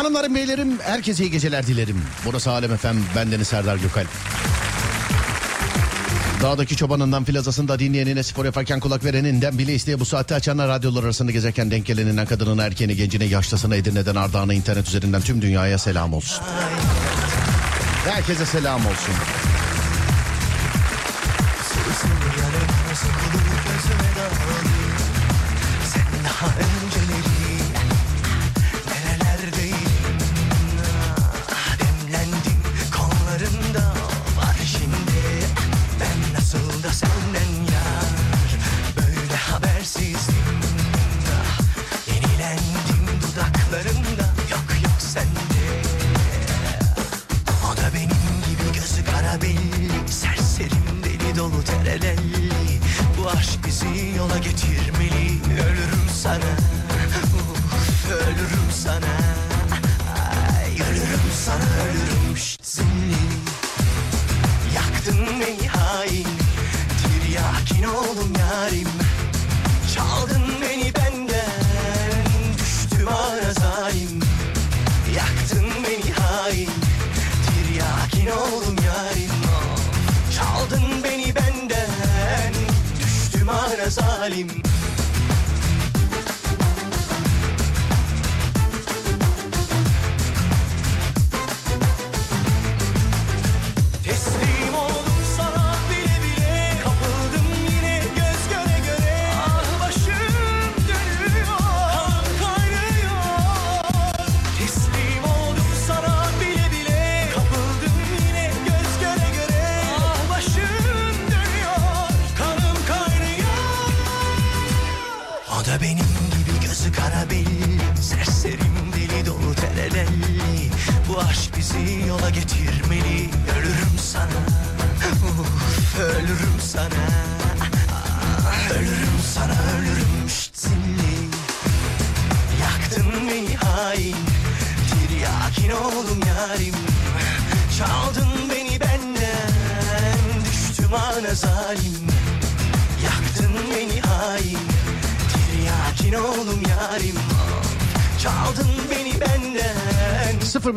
Hanımlarım beylerim herkese iyi geceler dilerim. Burası Alem Efem bendeniz Serdar Gökalp. Dağdaki çobanından filazasında dinleyenine spor yaparken kulak vereninden bile isteye bu saatte açanlar radyolar arasında gezerken denk geleninden kadınına erkeğine gencine yaşlısına Edirne'den Ardahan'a internet üzerinden tüm dünyaya selam olsun. Herkese selam olsun. Sen daha önceleri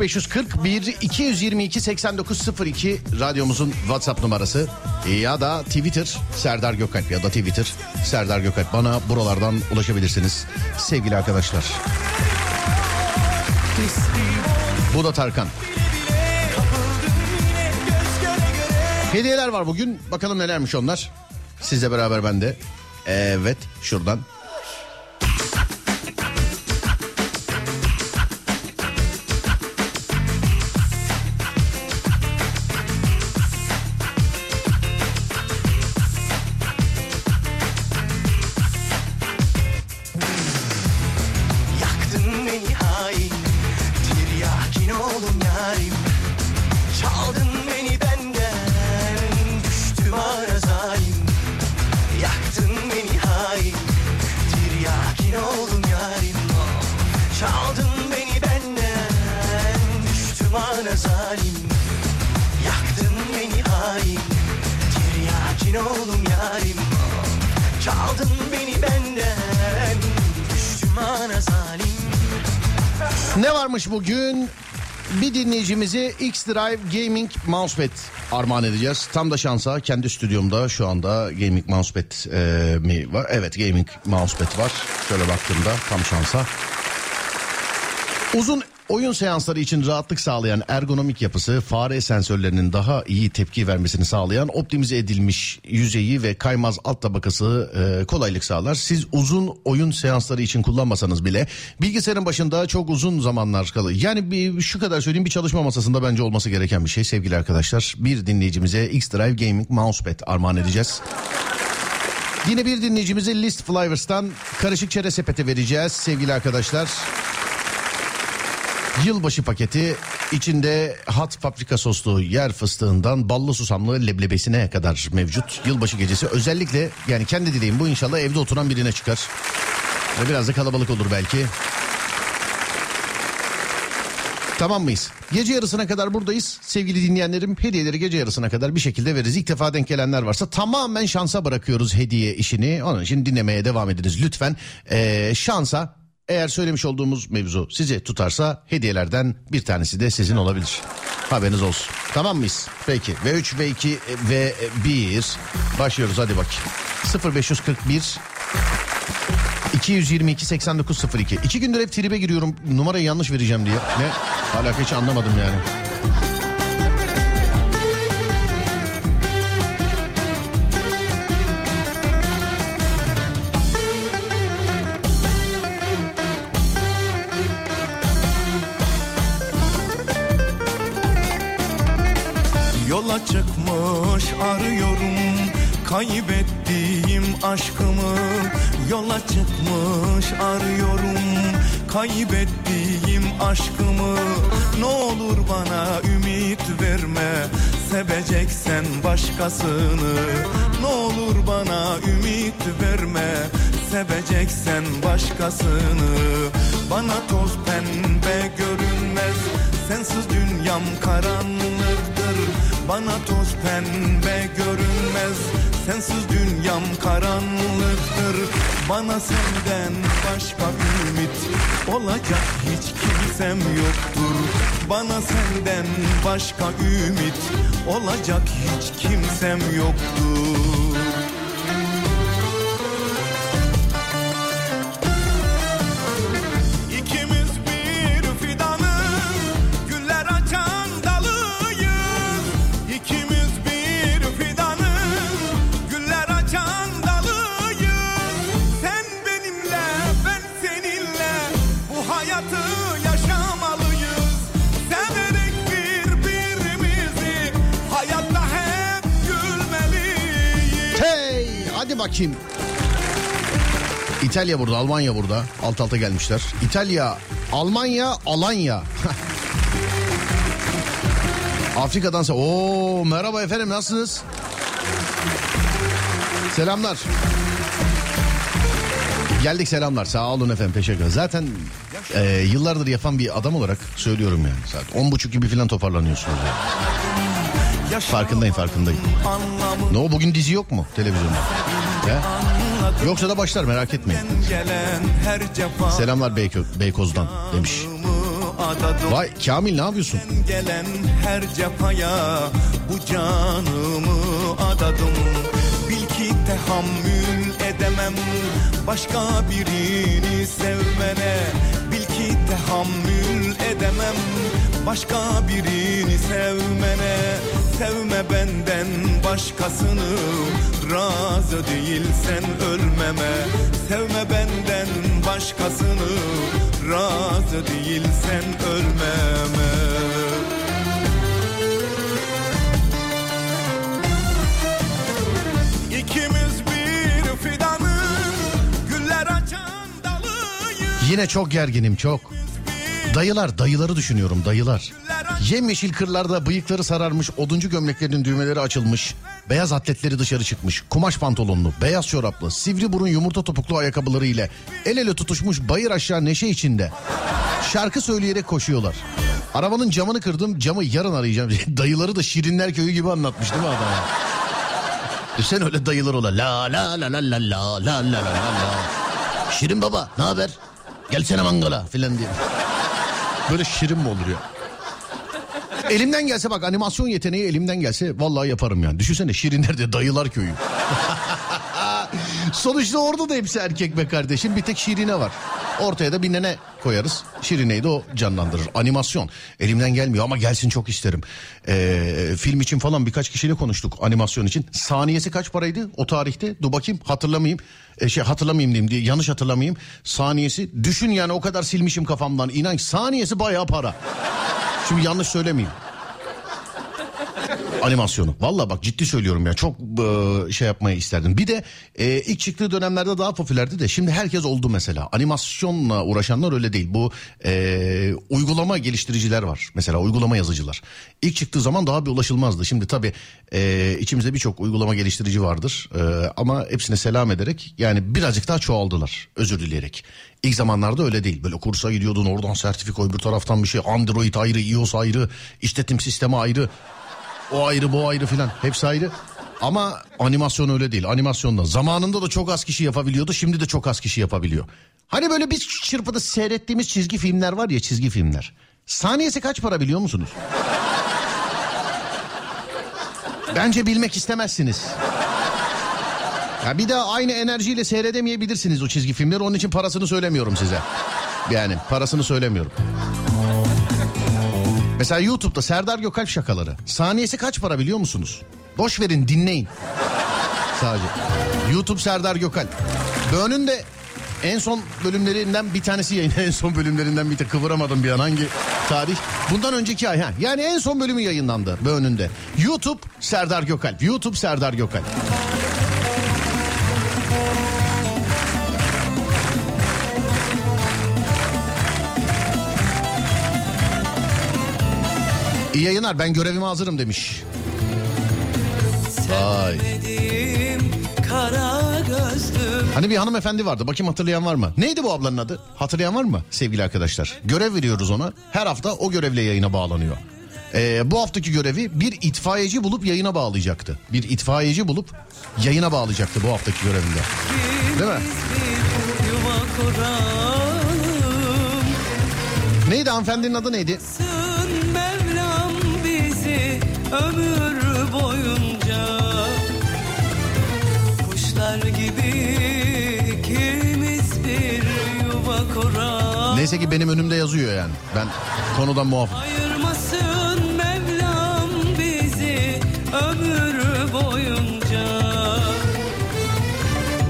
0541 222 8902 radyomuzun WhatsApp numarası ya da Twitter Serdar Gökalp ya da Twitter Serdar Gökalp bana buralardan ulaşabilirsiniz sevgili arkadaşlar. Bu da Tarkan. Hediyeler var bugün. Bakalım nelermiş onlar. Sizle beraber ben de. Evet şuradan. X-Drive Gaming Mousepad armağan edeceğiz. Tam da şansa kendi stüdyomda şu anda Gaming Mousepad e, mi var? Evet Gaming Mousepad var. Şöyle baktığımda tam şansa. Uzun oyun seansları için rahatlık sağlayan ergonomik yapısı fare sensörlerinin daha iyi tepki vermesini sağlayan optimize edilmiş yüzeyi ve kaymaz alt tabakası e, kolaylık sağlar. Siz uzun oyun seansları için kullanmasanız bile bilgisayarın başında çok uzun zamanlar kalır. Yani bir, şu kadar söyleyeyim bir çalışma masasında bence olması gereken bir şey sevgili arkadaşlar. Bir dinleyicimize X-Drive Gaming Mousepad armağan edeceğiz. Yine bir dinleyicimize List Flyers'tan karışık çere sepeti vereceğiz sevgili arkadaşlar. Yılbaşı paketi içinde hat paprika soslu yer fıstığından ballı susamlı leblebesine kadar mevcut. Yılbaşı gecesi özellikle yani kendi dileğim bu inşallah evde oturan birine çıkar. Ve biraz da kalabalık olur belki. Tamam mıyız? Gece yarısına kadar buradayız. Sevgili dinleyenlerim hediyeleri gece yarısına kadar bir şekilde veririz. İlk defa denk gelenler varsa tamamen şansa bırakıyoruz hediye işini. Onun için dinlemeye devam ediniz lütfen. Ee, şansa Eğer söylemiş olduğumuz mevzu sizi tutarsa hediyelerden bir tanesi de sizin olabilir. Haberiniz olsun. Tamam mıyız? Peki. V3, V2 ve 1 başlıyoruz hadi bakayım. 0541 222 8902. İki gündür hep tribe giriyorum numarayı yanlış vereceğim diye. Ne? Hala hiç anlamadım yani. Yola çıkmış arıyorum. Kaybettiğim aşkımı Yola çıkmış arıyorum. Kaybettiğim aşkımı Ne olur bana ümit verme. Seveceksen başkasını Ne olur bana ümit verme. Seveceksen başkasını Bana toz pembe görünmez sensiz dünyam karanlıktır. Bana toz pembe görünmez. Sensiz dünyam karanlıktır. Bana senden başka ümit olacak hiç kimsem yoktur. Bana senden başka ümit olacak hiç kimsem yoktur bakayım. İtalya burada, Almanya burada. Alt alta gelmişler. İtalya, Almanya, Alanya. Afrika'dansa. Oo merhaba efendim nasılsınız? Selamlar. Geldik selamlar. Sağ olun efendim teşekkür ederim. Zaten e, yıllardır yapan bir adam olarak söylüyorum yani. Saat on buçuk gibi falan toparlanıyorsunuz. Yani. Farkındayım farkındayım. Ne o bugün dizi yok mu televizyonda? He? Yoksa da başlar merak etmeyin. Selamlar Beyko- Beykoz'dan demiş. Vay Kamil ne yapıyorsun? Gelen her cefaya bu canımı adadım Bil ki tahammül edemem başka birini sevmene Bil ki tahammül edemem başka birini sevmene Sevme benden başkasını razı değilsen ölmeme Sevme benden başkasını razı değilsen ölmeme İkimiz bir fidanın güller açan dalıyız Yine çok gerginim çok. Dayılar dayıları düşünüyorum dayılar. Yemyeşil kırlarda bıyıkları sararmış, oduncu gömleklerinin düğmeleri açılmış, beyaz atletleri dışarı çıkmış, kumaş pantolonlu, beyaz çoraplı, sivri burun yumurta topuklu ayakkabıları ile el ele tutuşmuş bayır aşağı neşe içinde. Şarkı söyleyerek koşuyorlar. Arabanın camını kırdım, camı yarın arayacağım. Dayıları da Şirinler Köyü gibi anlatmış değil mi adam? Sen öyle dayılar ola. La la la la la la la la la la la. Şirin baba ne haber? Gelsene mangala filan diye. Böyle şirin mi olur ya? Elimden gelse bak animasyon yeteneği elimden gelse vallahi yaparım yani. Düşünsene Şirinler de dayılar köyü. Sonuçta orada da hepsi erkek be kardeşim. Bir tek Şirine var. Ortaya da bir nene koyarız. Şirine'yi de o canlandırır. Animasyon. Elimden gelmiyor ama gelsin çok isterim. Ee, film için falan birkaç kişiyle konuştuk animasyon için. Saniyesi kaç paraydı o tarihte? Dur bakayım hatırlamayayım. Ee, şey hatırlamayayım diyeyim diye yanlış hatırlamayayım. Saniyesi düşün yani o kadar silmişim kafamdan. İnan saniyesi bayağı para. Şimdi yanlış söylemeyeyim animasyonu. Valla bak ciddi söylüyorum ya çok e, şey yapmayı isterdim. Bir de e, ilk çıktığı dönemlerde daha popülerdi de şimdi herkes oldu mesela. Animasyonla uğraşanlar öyle değil. Bu e, uygulama geliştiriciler var. Mesela uygulama yazıcılar. İlk çıktığı zaman daha bir ulaşılmazdı. Şimdi tabii e, içimizde birçok uygulama geliştirici vardır. E, ama hepsine selam ederek yani birazcık daha çoğaldılar. Özür dileyerek. İlk zamanlarda öyle değil. Böyle kursa gidiyordun oradan sertifika öbür taraftan bir şey. Android ayrı, iOS ayrı, işletim sistemi ayrı. O ayrı bu ayrı filan hepsi ayrı. Ama animasyon öyle değil. Animasyonda zamanında da çok az kişi yapabiliyordu. Şimdi de çok az kişi yapabiliyor. Hani böyle biz çırpıda seyrettiğimiz çizgi filmler var ya çizgi filmler. Saniyesi kaç para biliyor musunuz? Bence bilmek istemezsiniz. Ya bir daha aynı enerjiyle seyredemeyebilirsiniz o çizgi filmleri. Onun için parasını söylemiyorum size. Yani parasını söylemiyorum. Mesela YouTube'da Serdar Gökalp şakaları. Saniyesi kaç para biliyor musunuz? Boş verin dinleyin. Sadece. YouTube Serdar Gökalp. Böğünün de en son bölümlerinden bir tanesi yayın. En son bölümlerinden bir de kıvıramadım bir an hangi tarih. Bundan önceki ay ha. Yani en son bölümü yayınlandı Böğün'ünde. YouTube Serdar Gökalp. YouTube Serdar Gökalp. İyi yayınlar ben görevime hazırım demiş. Ay. Hani bir hanımefendi vardı bakayım hatırlayan var mı? Neydi bu ablanın adı? Hatırlayan var mı sevgili arkadaşlar? Görev veriyoruz ona. Her hafta o görevle yayına bağlanıyor. Ee, bu haftaki görevi bir itfaiyeci bulup yayına bağlayacaktı. Bir itfaiyeci bulup yayına bağlayacaktı bu haftaki görevinde. Değil mi? Neydi hanımefendinin adı neydi? Bizi ömür boyunca Kuşlar gibi ikimiz bir yuva kuralım Neyse ki benim önümde yazıyor yani. Ben konudan muaf. Ayırmasın Mevlam bizi ömür boyunca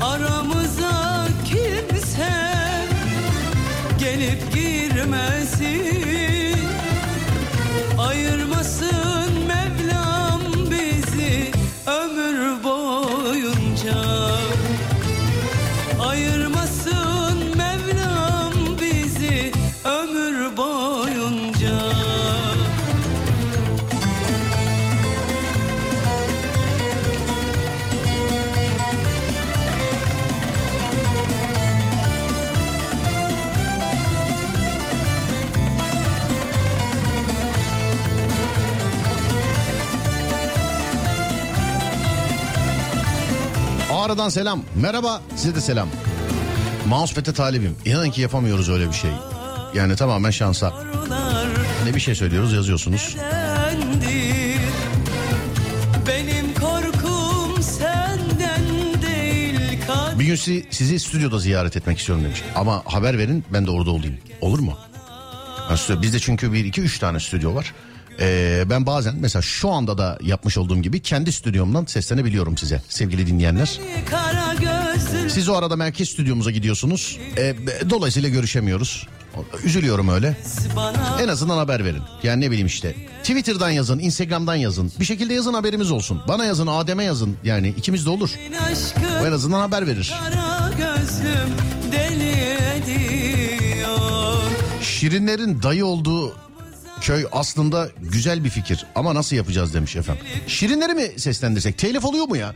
Aramıza kimse gelip girmesin Ayırmasın Ağrı'dan selam. Merhaba size de selam. Mousepad'e talibim. İnanın ki yapamıyoruz öyle bir şey. Yani tamamen şansa. Ne bir şey söylüyoruz yazıyorsunuz. Bir gün sizi, sizi stüdyoda ziyaret etmek istiyorum demiş. Ama haber verin ben de orada olayım. Olur mu? Yani stüdyo- bizde çünkü bir iki üç tane stüdyo var. Ee, ben bazen mesela şu anda da yapmış olduğum gibi kendi stüdyomdan seslenebiliyorum size sevgili dinleyenler. Siz o arada merkez stüdyomuza gidiyorsunuz. Ee, dolayısıyla görüşemiyoruz. Üzülüyorum öyle. En azından haber verin. Yani ne bileyim işte. Twitter'dan yazın, Instagram'dan yazın. Bir şekilde yazın haberimiz olsun. Bana yazın, Adem'e yazın. Yani ikimiz de olur. O en azından haber verir. Şirinlerin dayı olduğu köy aslında güzel bir fikir. Ama nasıl yapacağız demiş efendim. Şirinleri mi seslendirsek? Telif oluyor mu ya?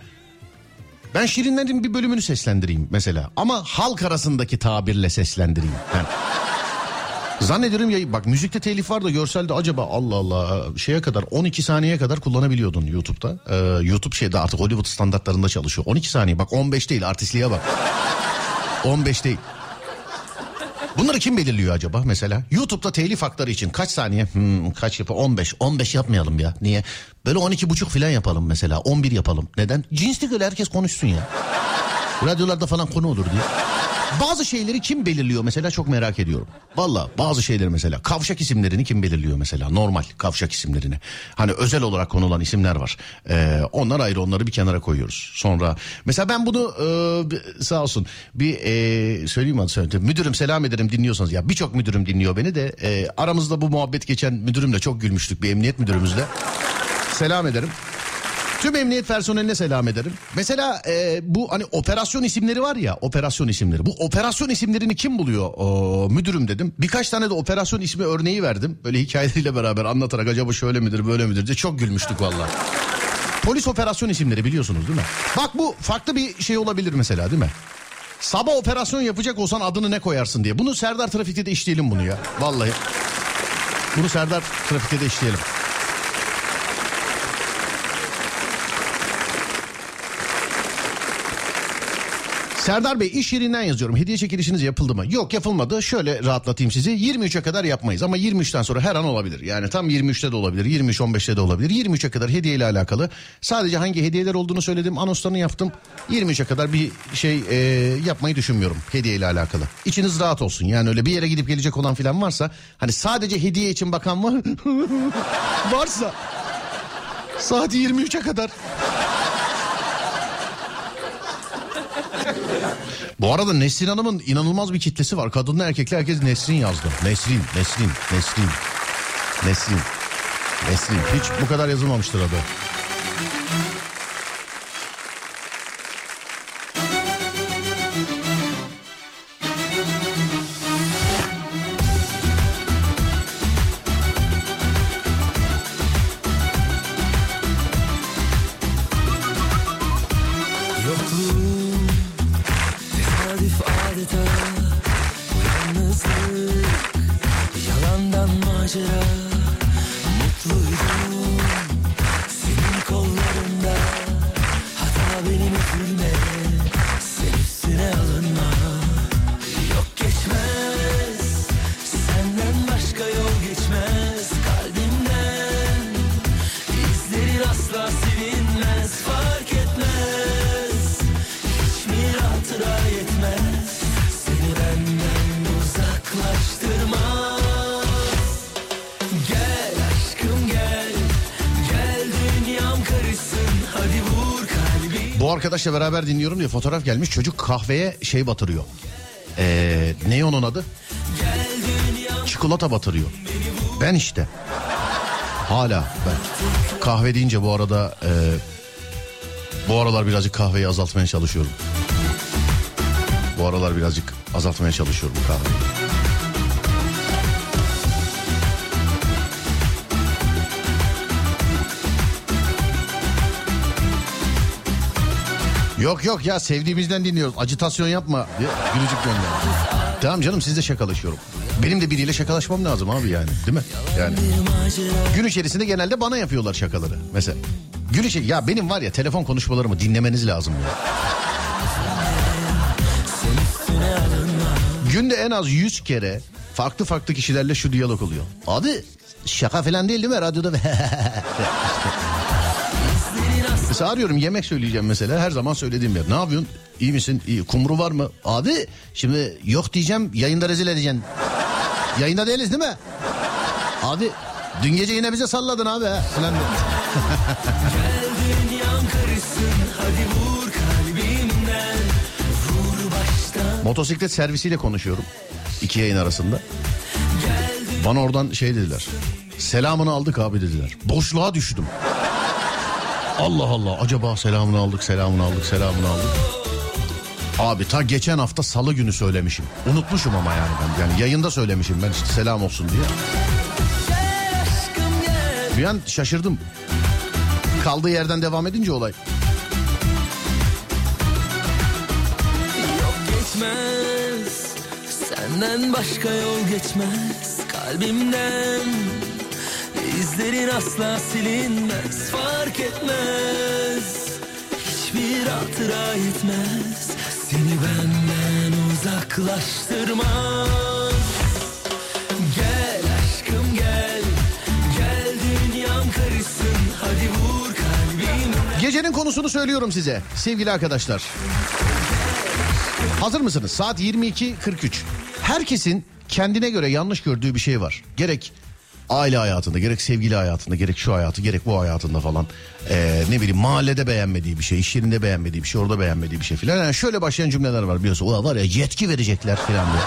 Ben Şirinlerin bir bölümünü seslendireyim mesela. Ama halk arasındaki tabirle seslendireyim. Ben. Zannediyorum ya bak müzikte telif var da görselde acaba Allah Allah şeye kadar 12 saniyeye kadar kullanabiliyordun YouTube'da. Ee, YouTube şeyde artık Hollywood standartlarında çalışıyor. 12 saniye bak 15 değil artistliğe bak. 15 değil. Bunları kim belirliyor acaba mesela? YouTube'da telif hakları için kaç saniye? Hmm, kaç yapı? 15. 15 yapmayalım ya. Niye? Böyle 12 buçuk falan yapalım mesela. 11 yapalım. Neden? Cinslik öyle herkes konuşsun ya. Radyolarda falan konu olur diye. Bazı şeyleri kim belirliyor mesela çok merak ediyorum. Valla bazı şeyleri mesela kavşak isimlerini kim belirliyor mesela normal kavşak isimlerini. Hani özel olarak konulan isimler var. Ee, onlar ayrı onları bir kenara koyuyoruz. Sonra mesela ben bunu e, sağ olsun bir e, söyleyeyim mi? Söyleyeyim. Müdürüm selam ederim dinliyorsanız ya birçok müdürüm dinliyor beni de e, aramızda bu muhabbet geçen müdürümle çok gülmüştük bir emniyet müdürümüzle. Selam ederim. Tüm emniyet personeline selam ederim. Mesela e, bu hani operasyon isimleri var ya operasyon isimleri. Bu operasyon isimlerini kim buluyor o, müdürüm dedim. Birkaç tane de operasyon ismi örneği verdim. Böyle hikayeleriyle beraber anlatarak acaba şöyle midir böyle midir diye çok gülmüştük vallahi. Polis operasyon isimleri biliyorsunuz değil mi? Bak bu farklı bir şey olabilir mesela değil mi? Sabah operasyon yapacak olsan adını ne koyarsın diye. Bunu Serdar Trafik'te de işleyelim bunu ya. Vallahi. Bunu Serdar Trafik'te de işleyelim. Serdar Bey iş yerinden yazıyorum. Hediye çekilişiniz yapıldı mı? Yok yapılmadı. Şöyle rahatlatayım sizi. 23'e kadar yapmayız ama 23'ten sonra her an olabilir. Yani tam 23'te de olabilir. 23-15'te de olabilir. 23'e kadar hediye ile alakalı. Sadece hangi hediyeler olduğunu söyledim. Anonslarını yaptım. 23'e kadar bir şey e, yapmayı düşünmüyorum hediye ile alakalı. İçiniz rahat olsun. Yani öyle bir yere gidip gelecek olan filan varsa hani sadece hediye için bakan var varsa saat 23'e kadar Bu arada Nesrin Hanım'ın inanılmaz bir kitlesi var. Kadınla erkekli herkes Nesrin yazdı. Nesrin, Nesrin, Nesrin, Nesrin, Nesrin. Hiç bu kadar yazılmamıştır adı. Arkadaşla beraber dinliyorum diye fotoğraf gelmiş. Çocuk kahveye şey batırıyor. Ee, ne onun adı? Çikolata batırıyor. Ben işte. Hala ben. Kahve deyince bu arada e, bu aralar birazcık kahveyi azaltmaya çalışıyorum. Bu aralar birazcık azaltmaya çalışıyorum kahveyi. Yok yok ya sevdiğimizden dinliyoruz. Acitasyon yapma. Gülücük gönder. Tamam canım sizle şakalaşıyorum. Benim de biriyle şakalaşmam lazım abi yani. Değil mi? Yani. Gün içerisinde genelde bana yapıyorlar şakaları. Mesela. Gün içi ya benim var ya telefon konuşmalarımı dinlemeniz lazım ya. Günde en az 100 kere farklı farklı kişilerle şu diyalog oluyor. Abi şaka falan değil değil mi radyoda? Mesela arıyorum yemek söyleyeceğim mesela her zaman söylediğim yer. Ne yapıyorsun? İyi misin? İyi. Kumru var mı? Abi şimdi yok diyeceğim yayında rezil edeceksin. Yayında değiliz değil mi? Abi dün gece yine bize salladın abi. Falan Motosiklet servisiyle konuşuyorum. iki yayın arasında. Bana oradan şey dediler. Selamını aldık abi dediler. Boşluğa düştüm. Allah Allah acaba selamını aldık selamını aldık selamını aldık. Abi ta geçen hafta salı günü söylemişim. Unutmuşum ama yani ben. Yani yayında söylemişim ben işte selam olsun diye. Bir an şaşırdım. Kaldığı yerden devam edince olay. Yok geçmez Senden başka yol geçmez Kalbimden İzlerin asla silinmez Fark etmez Hiçbir hatıra yetmez Seni benden uzaklaştırmaz Gel aşkım gel Gel dünyam karışsın Hadi vur kalbimden Gecenin konusunu söylüyorum size sevgili arkadaşlar. Hazır mısınız? Saat 22.43. Herkesin kendine göre yanlış gördüğü bir şey var. Gerek aile hayatında, gerek sevgili hayatında, gerek şu hayatı, gerek bu hayatında falan. Ee, ne bileyim mahallede beğenmediği bir şey, iş yerinde beğenmediği bir şey, orada beğenmediği bir şey filan. Yani şöyle başlayan cümleler var biliyorsun. Ulan var ya yetki verecekler filan diye.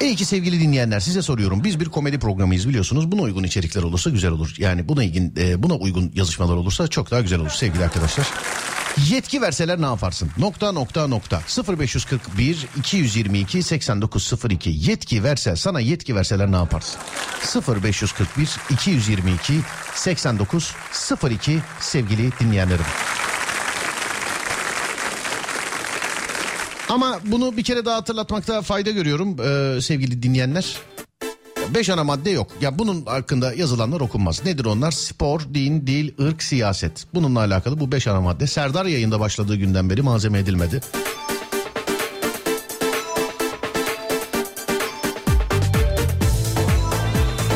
İyi ki sevgili dinleyenler size soruyorum. Biz bir komedi programıyız biliyorsunuz. Buna uygun içerikler olursa güzel olur. Yani buna ilgin, e, buna uygun yazışmalar olursa çok daha güzel olur sevgili arkadaşlar. Yetki verseler ne yaparsın? Nokta nokta nokta 0541 222 8902 yetki verse sana yetki verseler ne yaparsın? 0541 222 8902 sevgili dinleyenlerim. Ama bunu bir kere daha hatırlatmakta fayda görüyorum e, sevgili dinleyenler. Beş ana madde yok. Ya bunun hakkında yazılanlar okunmaz. Nedir onlar? Spor, din, dil, ırk, siyaset. Bununla alakalı bu beş ana madde. Serdar yayında başladığı günden beri malzeme edilmedi.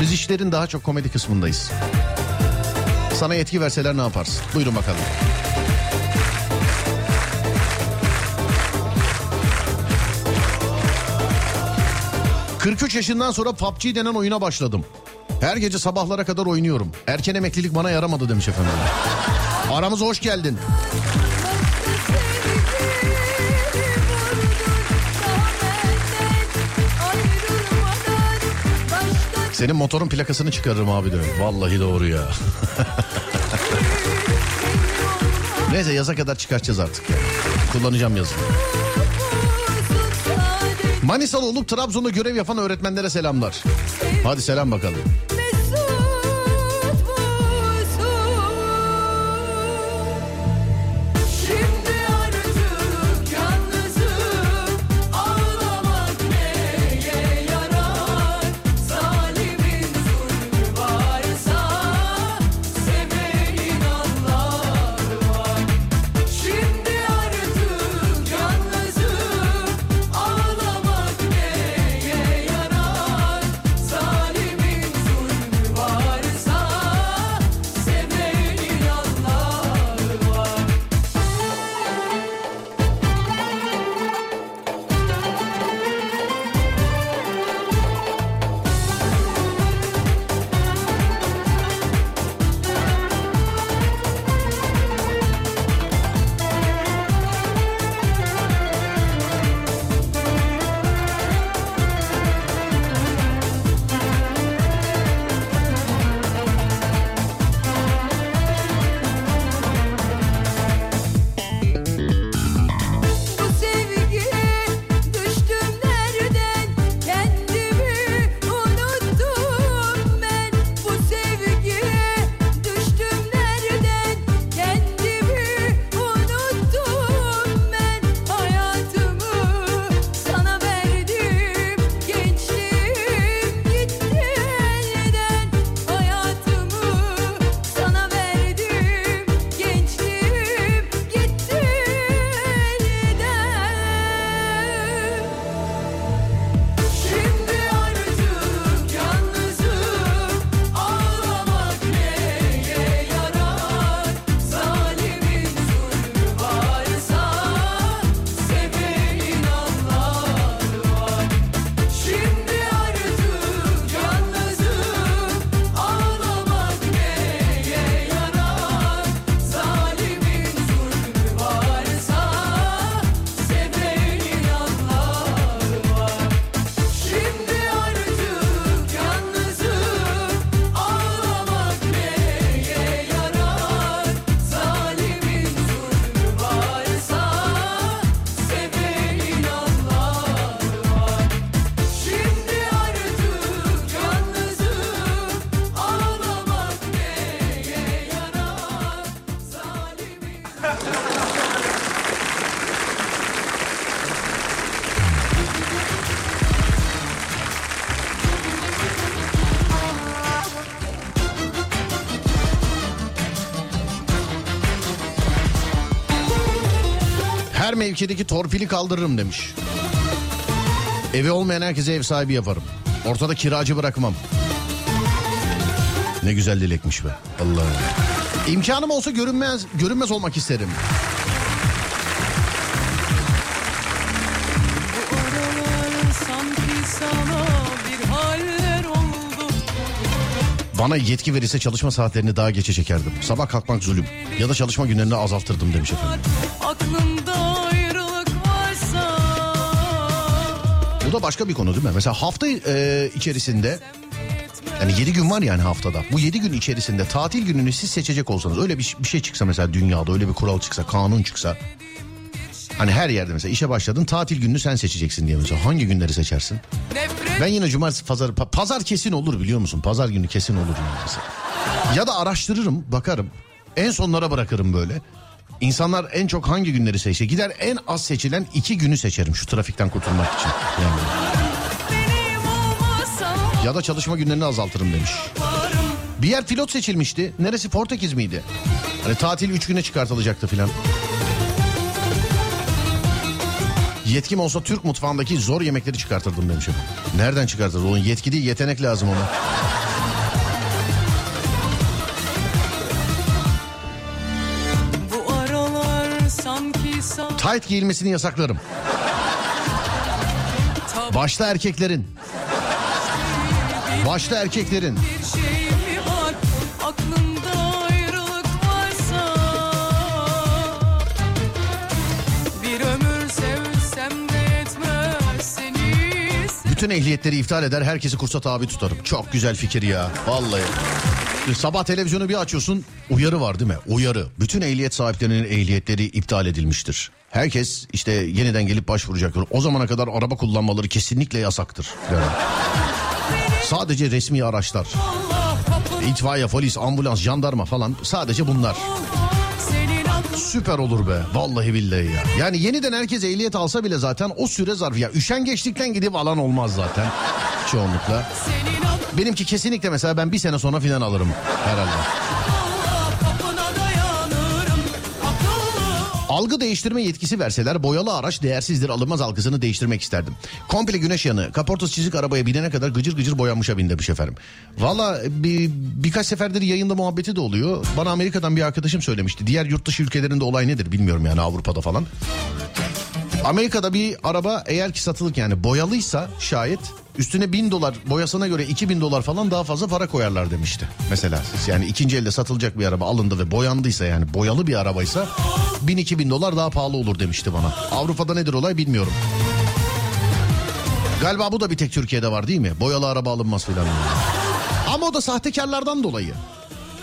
Biz işlerin daha çok komedi kısmındayız. Sana yetki verseler ne yaparsın? Buyurun bakalım. ...43 yaşından sonra PUBG denen oyuna başladım. Her gece sabahlara kadar oynuyorum. Erken emeklilik bana yaramadı demiş efendim. Aramıza hoş geldin. Senin motorun plakasını çıkarırım abi diyor. Vallahi doğru ya. Neyse yaza kadar çıkartacağız artık ya. Kullanacağım yazın. Manisalı olup Trabzon'da görev yapan öğretmenlere selamlar. Hadi selam bakalım. Her mevkideki torpili kaldırırım demiş. Evi olmayan herkese ev sahibi yaparım. Ortada kiracı bırakmam. Ne güzel dilekmiş be. Allah. İmkanım olsa görünmez görünmez olmak isterim. Bana yetki verirse çalışma saatlerini daha geçe çekerdim. Sabah kalkmak zulüm. Ya da çalışma günlerini azaltırdım demiş efendim. Aklında Bu da başka bir konu değil mi? Mesela hafta e, içerisinde yani 7 gün var yani haftada. Bu 7 gün içerisinde tatil gününü siz seçecek olsanız öyle bir, bir şey çıksa mesela dünyada öyle bir kural çıksa kanun çıksa. Hani her yerde mesela işe başladın tatil gününü sen seçeceksin diye mesela hangi günleri seçersin? Ben yine cumartesi pazar pa- pazar kesin olur biliyor musun? Pazar günü kesin olur yani. Ya da araştırırım bakarım en sonlara bırakırım böyle. İnsanlar en çok hangi günleri seçiyor? Gider en az seçilen iki günü seçerim şu trafikten kurtulmak için. Yani. Ya da çalışma günlerini azaltırım demiş. Bir yer pilot seçilmişti. Neresi Portekiz miydi? Hani tatil 3 güne çıkartılacaktı filan. Yetkim olsa Türk mutfağındaki zor yemekleri çıkartırdım demiş efendim. Nereden çıkartırdı? Onun yetki değil yetenek lazım ona. Tight giyilmesini yasaklarım. Başta erkeklerin. Başta erkeklerin. şey Bütün ehliyetleri iptal eder herkesi kursa tabi tutarım. Çok güzel fikir ya. Vallahi. Sabah televizyonu bir açıyorsun uyarı var değil mi? Uyarı. Bütün ehliyet sahiplerinin ehliyetleri iptal edilmiştir. Herkes işte yeniden gelip başvuracaktır. O zamana kadar araba kullanmaları kesinlikle yasaktır. Yani. Sadece resmi araçlar. İtfaiye, polis, ambulans, jandarma falan sadece bunlar. Süper olur be. Vallahi billahi ya. Yani yeniden herkes ehliyet alsa bile zaten o süre zarfı ya üşengeçlikten gidip alan olmaz zaten çoğunlukla. Benimki kesinlikle mesela ben bir sene sonra filan alırım herhalde. Algı değiştirme yetkisi verseler boyalı araç değersizdir alınmaz algısını değiştirmek isterdim. Komple güneş yanı kaportası çizik arabaya binene kadar gıcır gıcır boyanmışa bin demiş efendim. Valla bir, birkaç seferdir yayında muhabbeti de oluyor. Bana Amerika'dan bir arkadaşım söylemişti. Diğer yurt dışı ülkelerinde olay nedir bilmiyorum yani Avrupa'da falan. Amerika'da bir araba eğer ki satılık yani boyalıysa şayet üstüne bin dolar boyasına göre 2000 dolar falan daha fazla para koyarlar demişti. Mesela yani ikinci elde satılacak bir araba alındı ve boyandıysa yani boyalı bir arabaysa 1000-2000 dolar daha pahalı olur demişti bana. Avrupa'da nedir olay bilmiyorum. Galiba bu da bir tek Türkiye'de var değil mi? Boyalı araba alınmaz filan. Ama o da sahtekarlardan dolayı.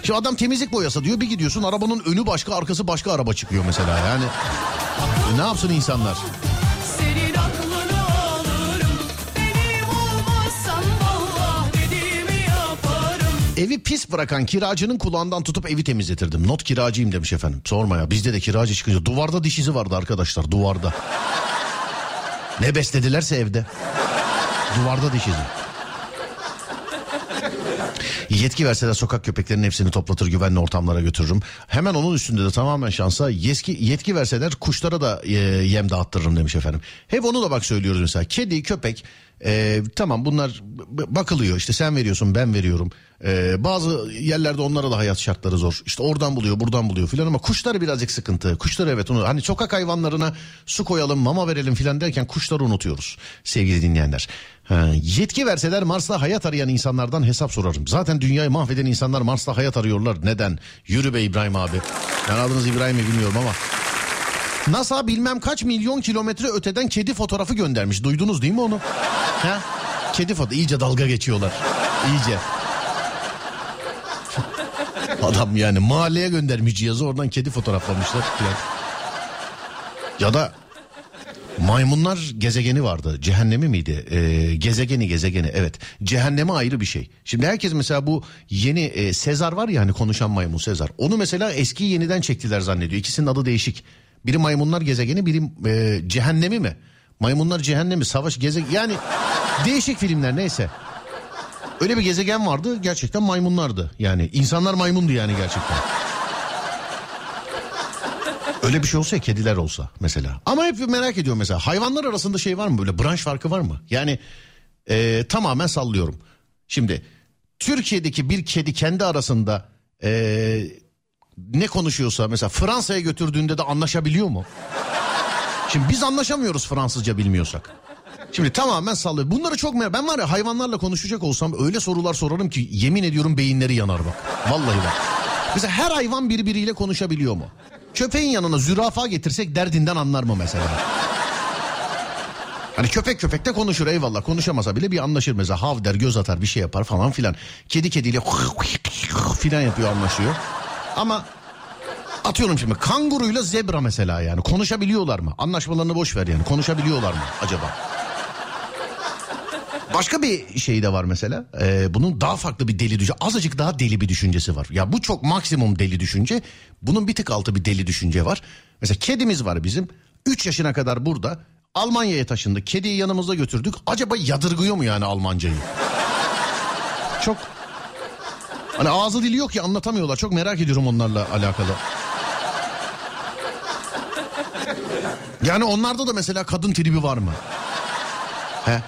Şimdi adam temizlik boyası diyor bir gidiyorsun arabanın önü başka arkası başka araba çıkıyor mesela yani. Ne yapsın insanlar? Evi pis bırakan kiracının kulağından tutup evi temizletirdim. Not kiracıyım demiş efendim. Sorma ya bizde de kiracı çıkınca duvarda diş izi vardı arkadaşlar duvarda. ne besledilerse evde. Duvarda diş izi. Yetki verseler sokak köpeklerinin hepsini toplatır güvenli ortamlara götürürüm. Hemen onun üstünde de tamamen şansa yetki, yetki verseler kuşlara da e, yem dağıttırırım demiş efendim. Hep onu da bak söylüyoruz mesela. Kedi, köpek e, tamam bunlar bakılıyor işte sen veriyorsun ben veriyorum. E, bazı yerlerde onlara da hayat şartları zor. İşte oradan buluyor buradan buluyor filan ama kuşları birazcık sıkıntı. Kuşları evet onu hani sokak hayvanlarına su koyalım mama verelim filan derken kuşları unutuyoruz sevgili dinleyenler. Ha, yetki verseler Mars'ta hayat arayan insanlardan hesap sorarım. Zaten dünyayı mahveden insanlar Mars'ta hayat arıyorlar. Neden? Yürü be İbrahim abi. Yani adınız İbrahim'i bilmiyorum ama. NASA bilmem kaç milyon kilometre öteden kedi fotoğrafı göndermiş. Duydunuz değil mi onu? Ha? Kedi fotoğrafı. İyice dalga geçiyorlar. İyice. Adam yani mahalleye göndermiş cihazı oradan kedi fotoğraflamışlar. filan. Ya da Maymunlar gezegeni vardı. Cehennemi miydi? Ee, gezegeni gezegeni evet. Cehenneme ayrı bir şey. Şimdi herkes mesela bu yeni e, Sezar var ya hani konuşan maymun Sezar. Onu mesela eskiyi yeniden çektiler zannediyor. İkisinin adı değişik. Biri maymunlar gezegeni biri e, cehennemi mi? Maymunlar cehennemi savaş gezegen yani değişik filmler neyse. Öyle bir gezegen vardı gerçekten maymunlardı. Yani insanlar maymundu yani gerçekten. Öyle bir şey olsa ya kediler olsa mesela. Ama hep merak ediyorum mesela hayvanlar arasında şey var mı böyle branş farkı var mı? Yani e, tamamen sallıyorum. Şimdi Türkiye'deki bir kedi kendi arasında e, ne konuşuyorsa mesela Fransa'ya götürdüğünde de anlaşabiliyor mu? Şimdi biz anlaşamıyoruz Fransızca bilmiyorsak. Şimdi tamamen sallıyor. Bunları çok merak... Ben var ya hayvanlarla konuşacak olsam öyle sorular sorarım ki yemin ediyorum beyinleri yanar bak. Vallahi bak. Mesela her hayvan birbiriyle konuşabiliyor mu? Köpeğin yanına zürafa getirsek derdinden anlar mı mesela? Hani köpek köpekte konuşur eyvallah konuşamasa bile bir anlaşır mesela hav der göz atar bir şey yapar falan filan. Kedi kediyle filan yapıyor anlaşıyor. Ama atıyorum şimdi kanguruyla zebra mesela yani konuşabiliyorlar mı? Anlaşmalarını boş ver yani konuşabiliyorlar mı acaba? Başka bir şey de var mesela. Ee, bunun daha farklı bir deli düşünce. Azıcık daha deli bir düşüncesi var. Ya bu çok maksimum deli düşünce. Bunun bir tık altı bir deli düşünce var. Mesela kedimiz var bizim. 3 yaşına kadar burada. Almanya'ya taşındık. Kediyi yanımızda götürdük. Acaba yadırgıyor mu yani Almancayı? Çok Hani ağzı dili yok ya anlatamıyorlar. Çok merak ediyorum onlarla alakalı. Yani onlarda da mesela kadın tribi var mı? He?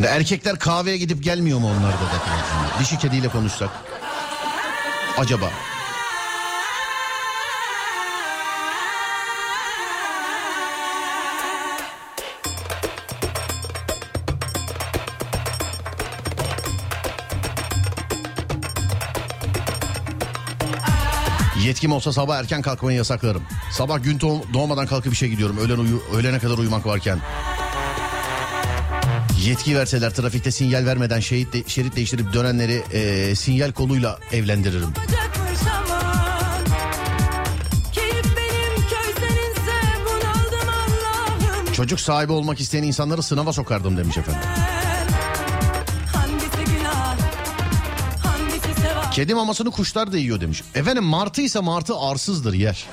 Yani erkekler kahveye gidip gelmiyor mu onlarda da? Dişi kediyle konuşsak. Acaba? Yetkim olsa sabah erken kalkmayı yasaklarım. Sabah gün doğmadan kalkıp işe gidiyorum. Öğlen uyu, öğlene kadar uyumak varken. Yetki verseler trafikte sinyal vermeden şerit de- şerit değiştirip dönenleri e, sinyal koluyla evlendiririm. Çocuk sahibi olmak isteyen insanları sınava sokardım demiş efendim. Kedi mamasını kuşlar da yiyor demiş. Efendim martı ise martı arsızdır yer.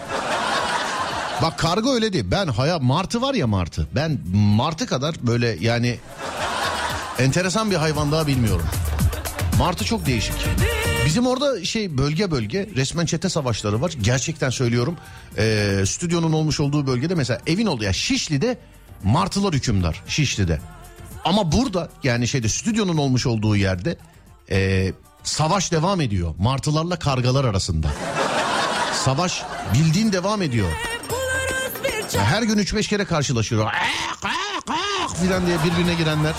Bak karga öyle değil. Ben haya martı var ya martı. Ben martı kadar böyle yani enteresan bir hayvan daha bilmiyorum. Martı çok değişik. Bizim orada şey bölge bölge resmen çete savaşları var. Gerçekten söylüyorum. Ee, stüdyonun olmuş olduğu bölgede mesela evin olduğu ya Şişli'de martılar hükümdar Şişli'de. Ama burada yani şeyde stüdyonun olmuş olduğu yerde e, savaş devam ediyor. Martılarla kargalar arasında. Savaş bildiğin devam ediyor. Her gün 3-5 kere karşılaşıyor. filan diye birbirine girenler.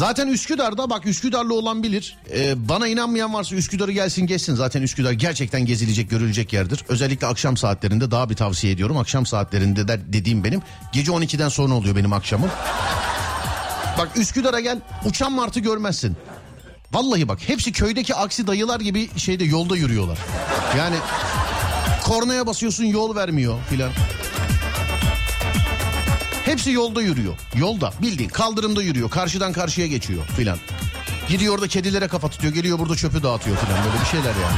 Zaten Üsküdar'da bak Üsküdar'lı olan bilir. Ee, bana inanmayan varsa Üsküdar'ı gelsin geçsin. Zaten Üsküdar gerçekten gezilecek görülecek yerdir. Özellikle akşam saatlerinde daha bir tavsiye ediyorum. Akşam saatlerinde de dediğim benim. Gece 12'den sonra oluyor benim akşamım. Bak Üsküdar'a gel uçan martı görmezsin. Vallahi bak hepsi köydeki aksi dayılar gibi şeyde yolda yürüyorlar. Yani kornaya basıyorsun yol vermiyor filan. Hepsi yolda yürüyor. Yolda bildiğin kaldırımda yürüyor. Karşıdan karşıya geçiyor filan. Gidiyor orada kedilere kafa tutuyor. Geliyor burada çöpü dağıtıyor filan. Böyle bir şeyler yani.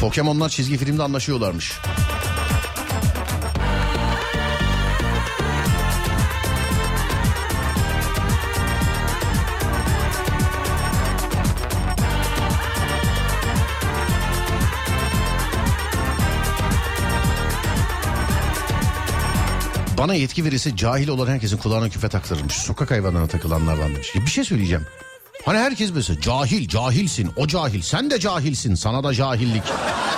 Pokemon'lar çizgi filmde anlaşıyorlarmış. Bana yetki verirse cahil olan herkesin kulağına küfe taktırırmış. Sokak hayvanlarına takılanlardan demiş. Ya bir şey söyleyeceğim. Hani herkes mesela cahil, cahilsin, o cahil, sen de cahilsin, sana da cahillik.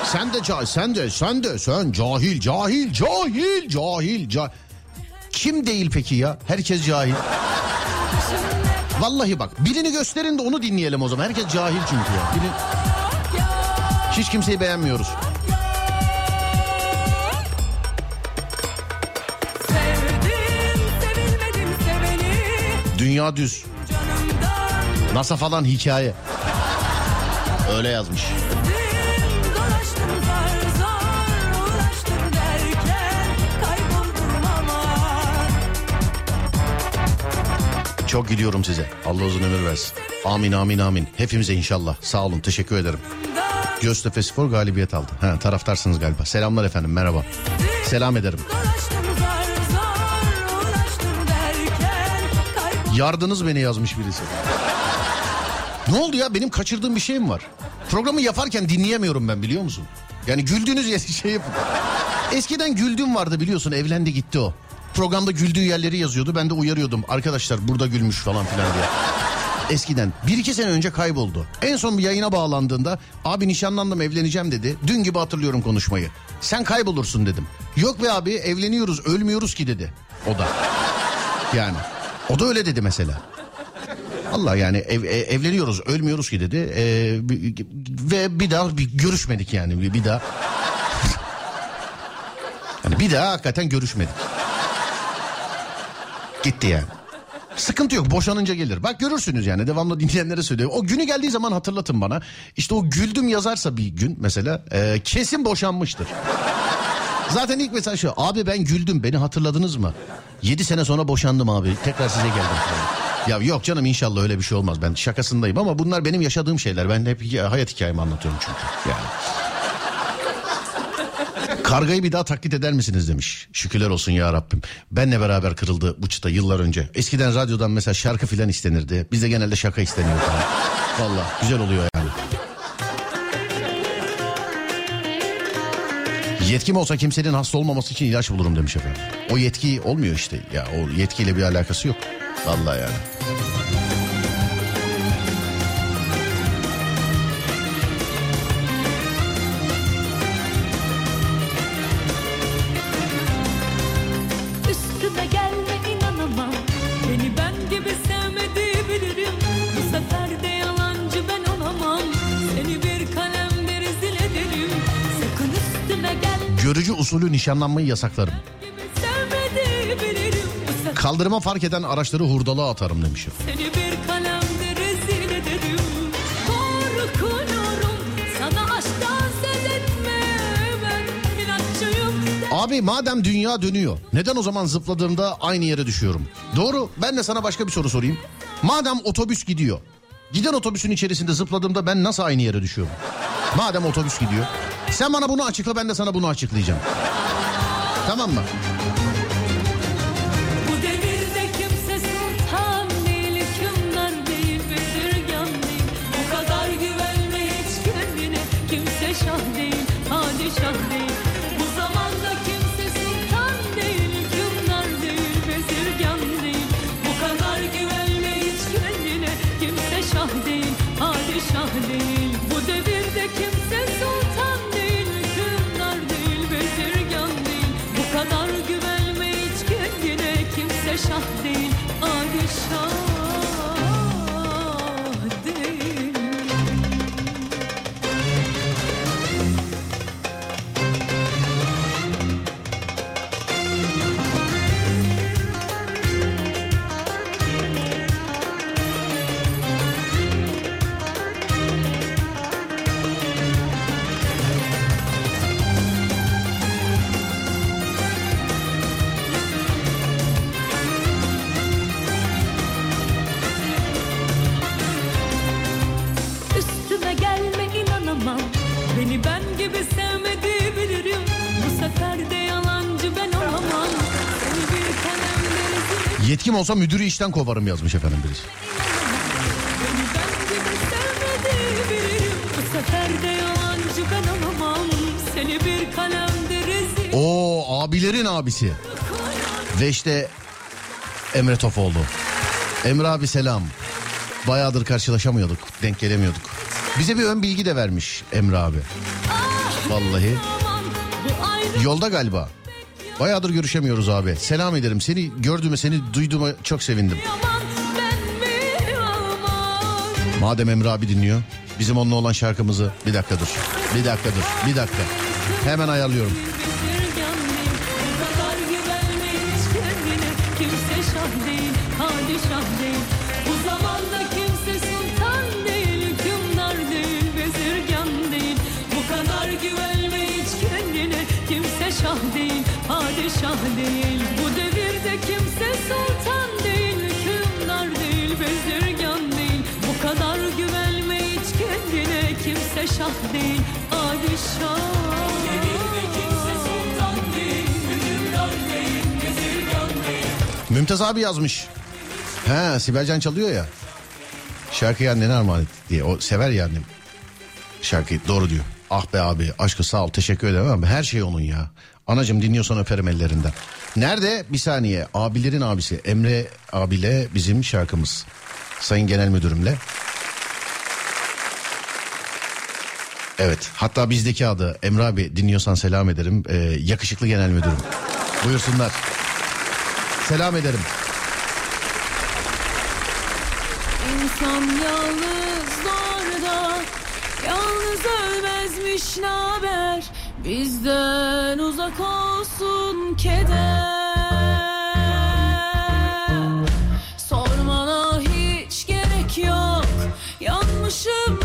Sen de cahil, sen de, sen de, sen cahil, cahil, cahil, cahil, cahil. Kim değil peki ya? Herkes cahil. Vallahi bak birini gösterin de onu dinleyelim o zaman. Herkes cahil çünkü ya. Biri... Hiç kimseyi beğenmiyoruz. Dünya düz. NASA falan hikaye. Öyle yazmış. Çok gidiyorum size. Allah uzun ömür versin. Amin amin amin. Hepimize inşallah. Sağ olun teşekkür ederim. Göztepe Spor galibiyet aldı. Ha, taraftarsınız galiba. Selamlar efendim merhaba. Selam ederim. Yardınız beni yazmış birisi. Ne oldu ya benim kaçırdığım bir şey mi var? Programı yaparken dinleyemiyorum ben biliyor musun? Yani güldüğünüz şey yapın. Eskiden güldüğüm vardı biliyorsun evlendi gitti o. Programda güldüğü yerleri yazıyordu ben de uyarıyordum. Arkadaşlar burada gülmüş falan filan diye. Eskiden bir iki sene önce kayboldu. En son bir yayına bağlandığında abi nişanlandım evleneceğim dedi. Dün gibi hatırlıyorum konuşmayı. Sen kaybolursun dedim. Yok be abi evleniyoruz ölmüyoruz ki dedi. O da. Yani. O da öyle dedi mesela. Allah yani ev- e- evleniyoruz ölmüyoruz ki dedi. Ee, ve bir daha bir görüşmedik yani bir, bir daha. yani bir daha hakikaten görüşmedik. Gitti yani. Sıkıntı yok boşanınca gelir. Bak görürsünüz yani devamlı dinleyenlere söylüyorum. O günü geldiği zaman hatırlatın bana. İşte o güldüm yazarsa bir gün mesela e, kesin boşanmıştır. Zaten ilk mesaj şu. Abi ben güldüm beni hatırladınız mı? 7 sene sonra boşandım abi. Tekrar size geldim. Ya yok canım inşallah öyle bir şey olmaz. Ben şakasındayım ama bunlar benim yaşadığım şeyler. Ben hep hayat hikayemi anlatıyorum çünkü. Yani. Kargayı bir daha taklit eder misiniz demiş. Şükürler olsun ya Rabbim. Benle beraber kırıldı bu çıta yıllar önce. Eskiden radyodan mesela şarkı filan istenirdi. Bizde genelde şaka isteniyor. Valla güzel oluyor yani. Yetkim olsa kimsenin hasta olmaması için ilaç bulurum demiş efendim. O yetki olmuyor işte. Ya o yetkiyle bir alakası yok. Vallahi yani. Usulü nişanlanmayı yasaklarım. Kaldırıma fark eden araçları hurdalığa atarım demişim. Abi madem dünya dönüyor neden o zaman zıpladığımda aynı yere düşüyorum? Doğru ben de sana başka bir soru sorayım. Madem otobüs gidiyor. Giden otobüsün içerisinde zıpladığımda ben nasıl aynı yere düşüyorum? Madem otobüs gidiyor. Sen bana bunu açıkla ben de sana bunu açıklayacağım. Tamam mı? Olsa müdürü işten kovarım yazmış efendim birisi. O abilerin abisi. Ve işte Emre Tofoğlu. Emre abi selam. Bayağıdır karşılaşamıyorduk, denk gelemiyorduk. Bize bir ön bilgi de vermiş Emre abi. Vallahi. Yolda galiba. Bayağıdır görüşemiyoruz abi. Selam ederim. Seni gördüğüme, seni duyduğuma çok sevindim. Madem Emre abi dinliyor, bizim onunla olan şarkımızı... Bir dakika dur, bir dakika dur, bir dakika. Hemen ayarlıyorum. Padişah değil. Bu devirde kimse sultan değil, hükümdar değil, bezirgan değil. Bu kadar güvenme hiç kendine. Kimse şah değil, padişah Mümtaz abi yazmış. He Sibelcan çalıyor ya. Şarkıyı annene armağan etti diye. O sever ya annem. Şarkıyı doğru diyor. Ah be abi aşkı sağ ol teşekkür ederim ama her şey onun ya. Anacım dinliyorsan öperim ellerinden. Nerede? Bir saniye. Abilerin abisi Emre abiyle bizim şarkımız. Sayın Genel Müdürümle. Evet hatta bizdeki adı Emre abi dinliyorsan selam ederim. Ee, yakışıklı Genel Müdürüm. Buyursunlar. Selam ederim. İnsan yalnızlarda Yalnız ölmezmiş naber Bizden uzak olsun keder. Sormana hiç gerek yok. Yanmışım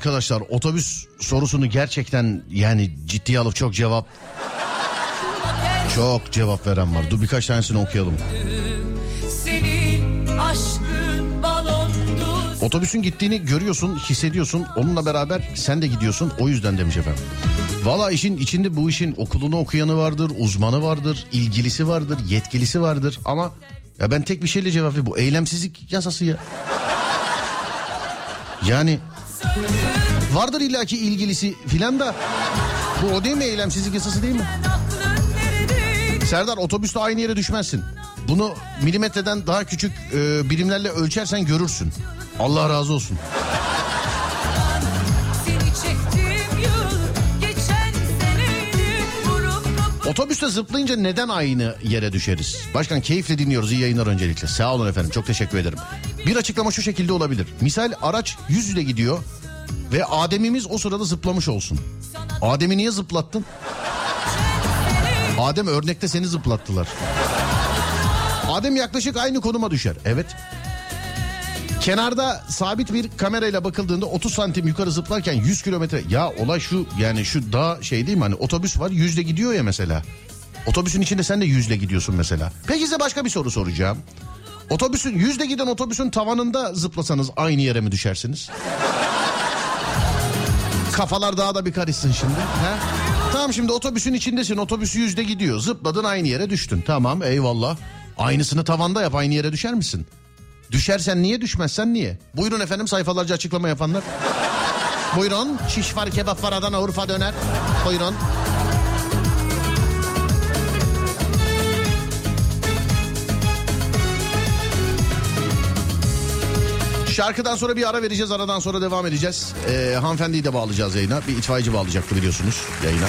arkadaşlar otobüs sorusunu gerçekten yani ciddiye alıp çok cevap çok cevap veren var. Dur birkaç tanesini okuyalım. Otobüsün gittiğini görüyorsun, hissediyorsun. Onunla beraber sen de gidiyorsun. O yüzden demiş efendim. Valla işin içinde bu işin okulunu okuyanı vardır, uzmanı vardır, ilgilisi vardır, yetkilisi vardır. Ama ya ben tek bir şeyle cevap veriyorum. Bu eylemsizlik yasası ya. Yani vardır illaki ilgilisi filan da. Bu o değil mi eylemsizlik yasası değil mi? Serdar otobüste aynı yere düşmezsin. Bunu milimetreden daha küçük e, birimlerle ölçersen görürsün. Allah razı olsun. Otobüste zıplayınca neden aynı yere düşeriz? Başkan keyifle dinliyoruz. İyi yayınlar öncelikle. Sağ olun efendim. Çok teşekkür ederim. Bir açıklama şu şekilde olabilir. Misal araç yüz yüze gidiyor ve Adem'imiz o sırada zıplamış olsun. Adem'i niye zıplattın? Adem örnekte seni zıplattılar. Adem yaklaşık aynı konuma düşer. Evet. Kenarda sabit bir kamerayla bakıldığında 30 santim yukarı zıplarken 100 kilometre ya olay şu yani şu daha şey değil mi hani otobüs var yüzle gidiyor ya mesela. Otobüsün içinde sen de yüzle gidiyorsun mesela. Peki size başka bir soru soracağım. Otobüsün yüzle giden otobüsün tavanında zıplasanız aynı yere mi düşersiniz? Kafalar daha da bir karışsın şimdi. He? Tamam şimdi otobüsün içindesin otobüs yüzde gidiyor zıpladın aynı yere düştün tamam eyvallah. Aynısını tavanda yap aynı yere düşer misin? Düşersen niye düşmezsen niye? Buyurun efendim sayfalarca açıklama yapanlar. Buyurun şiş var kebap var Adana Urfa döner. Buyurun. Şarkıdan sonra bir ara vereceğiz. Aradan sonra devam edeceğiz. Ee, hanımefendiyi de bağlayacağız yayına. Bir itfaiyeci bağlayacaktı biliyorsunuz yayına.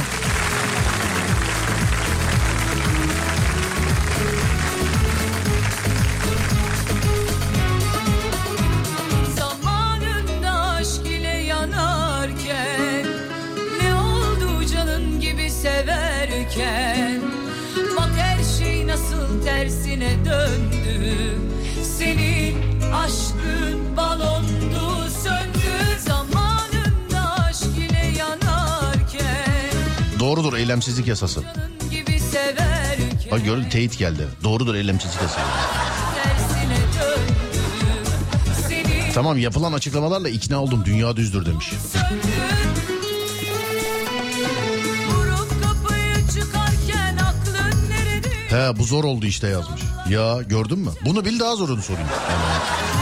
Doğrudur eylemsizlik yasası. Bak gördün teyit geldi. Doğrudur eylemsizlik yasası. Tamam yapılan açıklamalarla ikna oldum. Dünya düzdür demiş. He bu zor oldu işte yazmış. Ya gördün mü? Bunu bil daha zorunu sorayım. Hala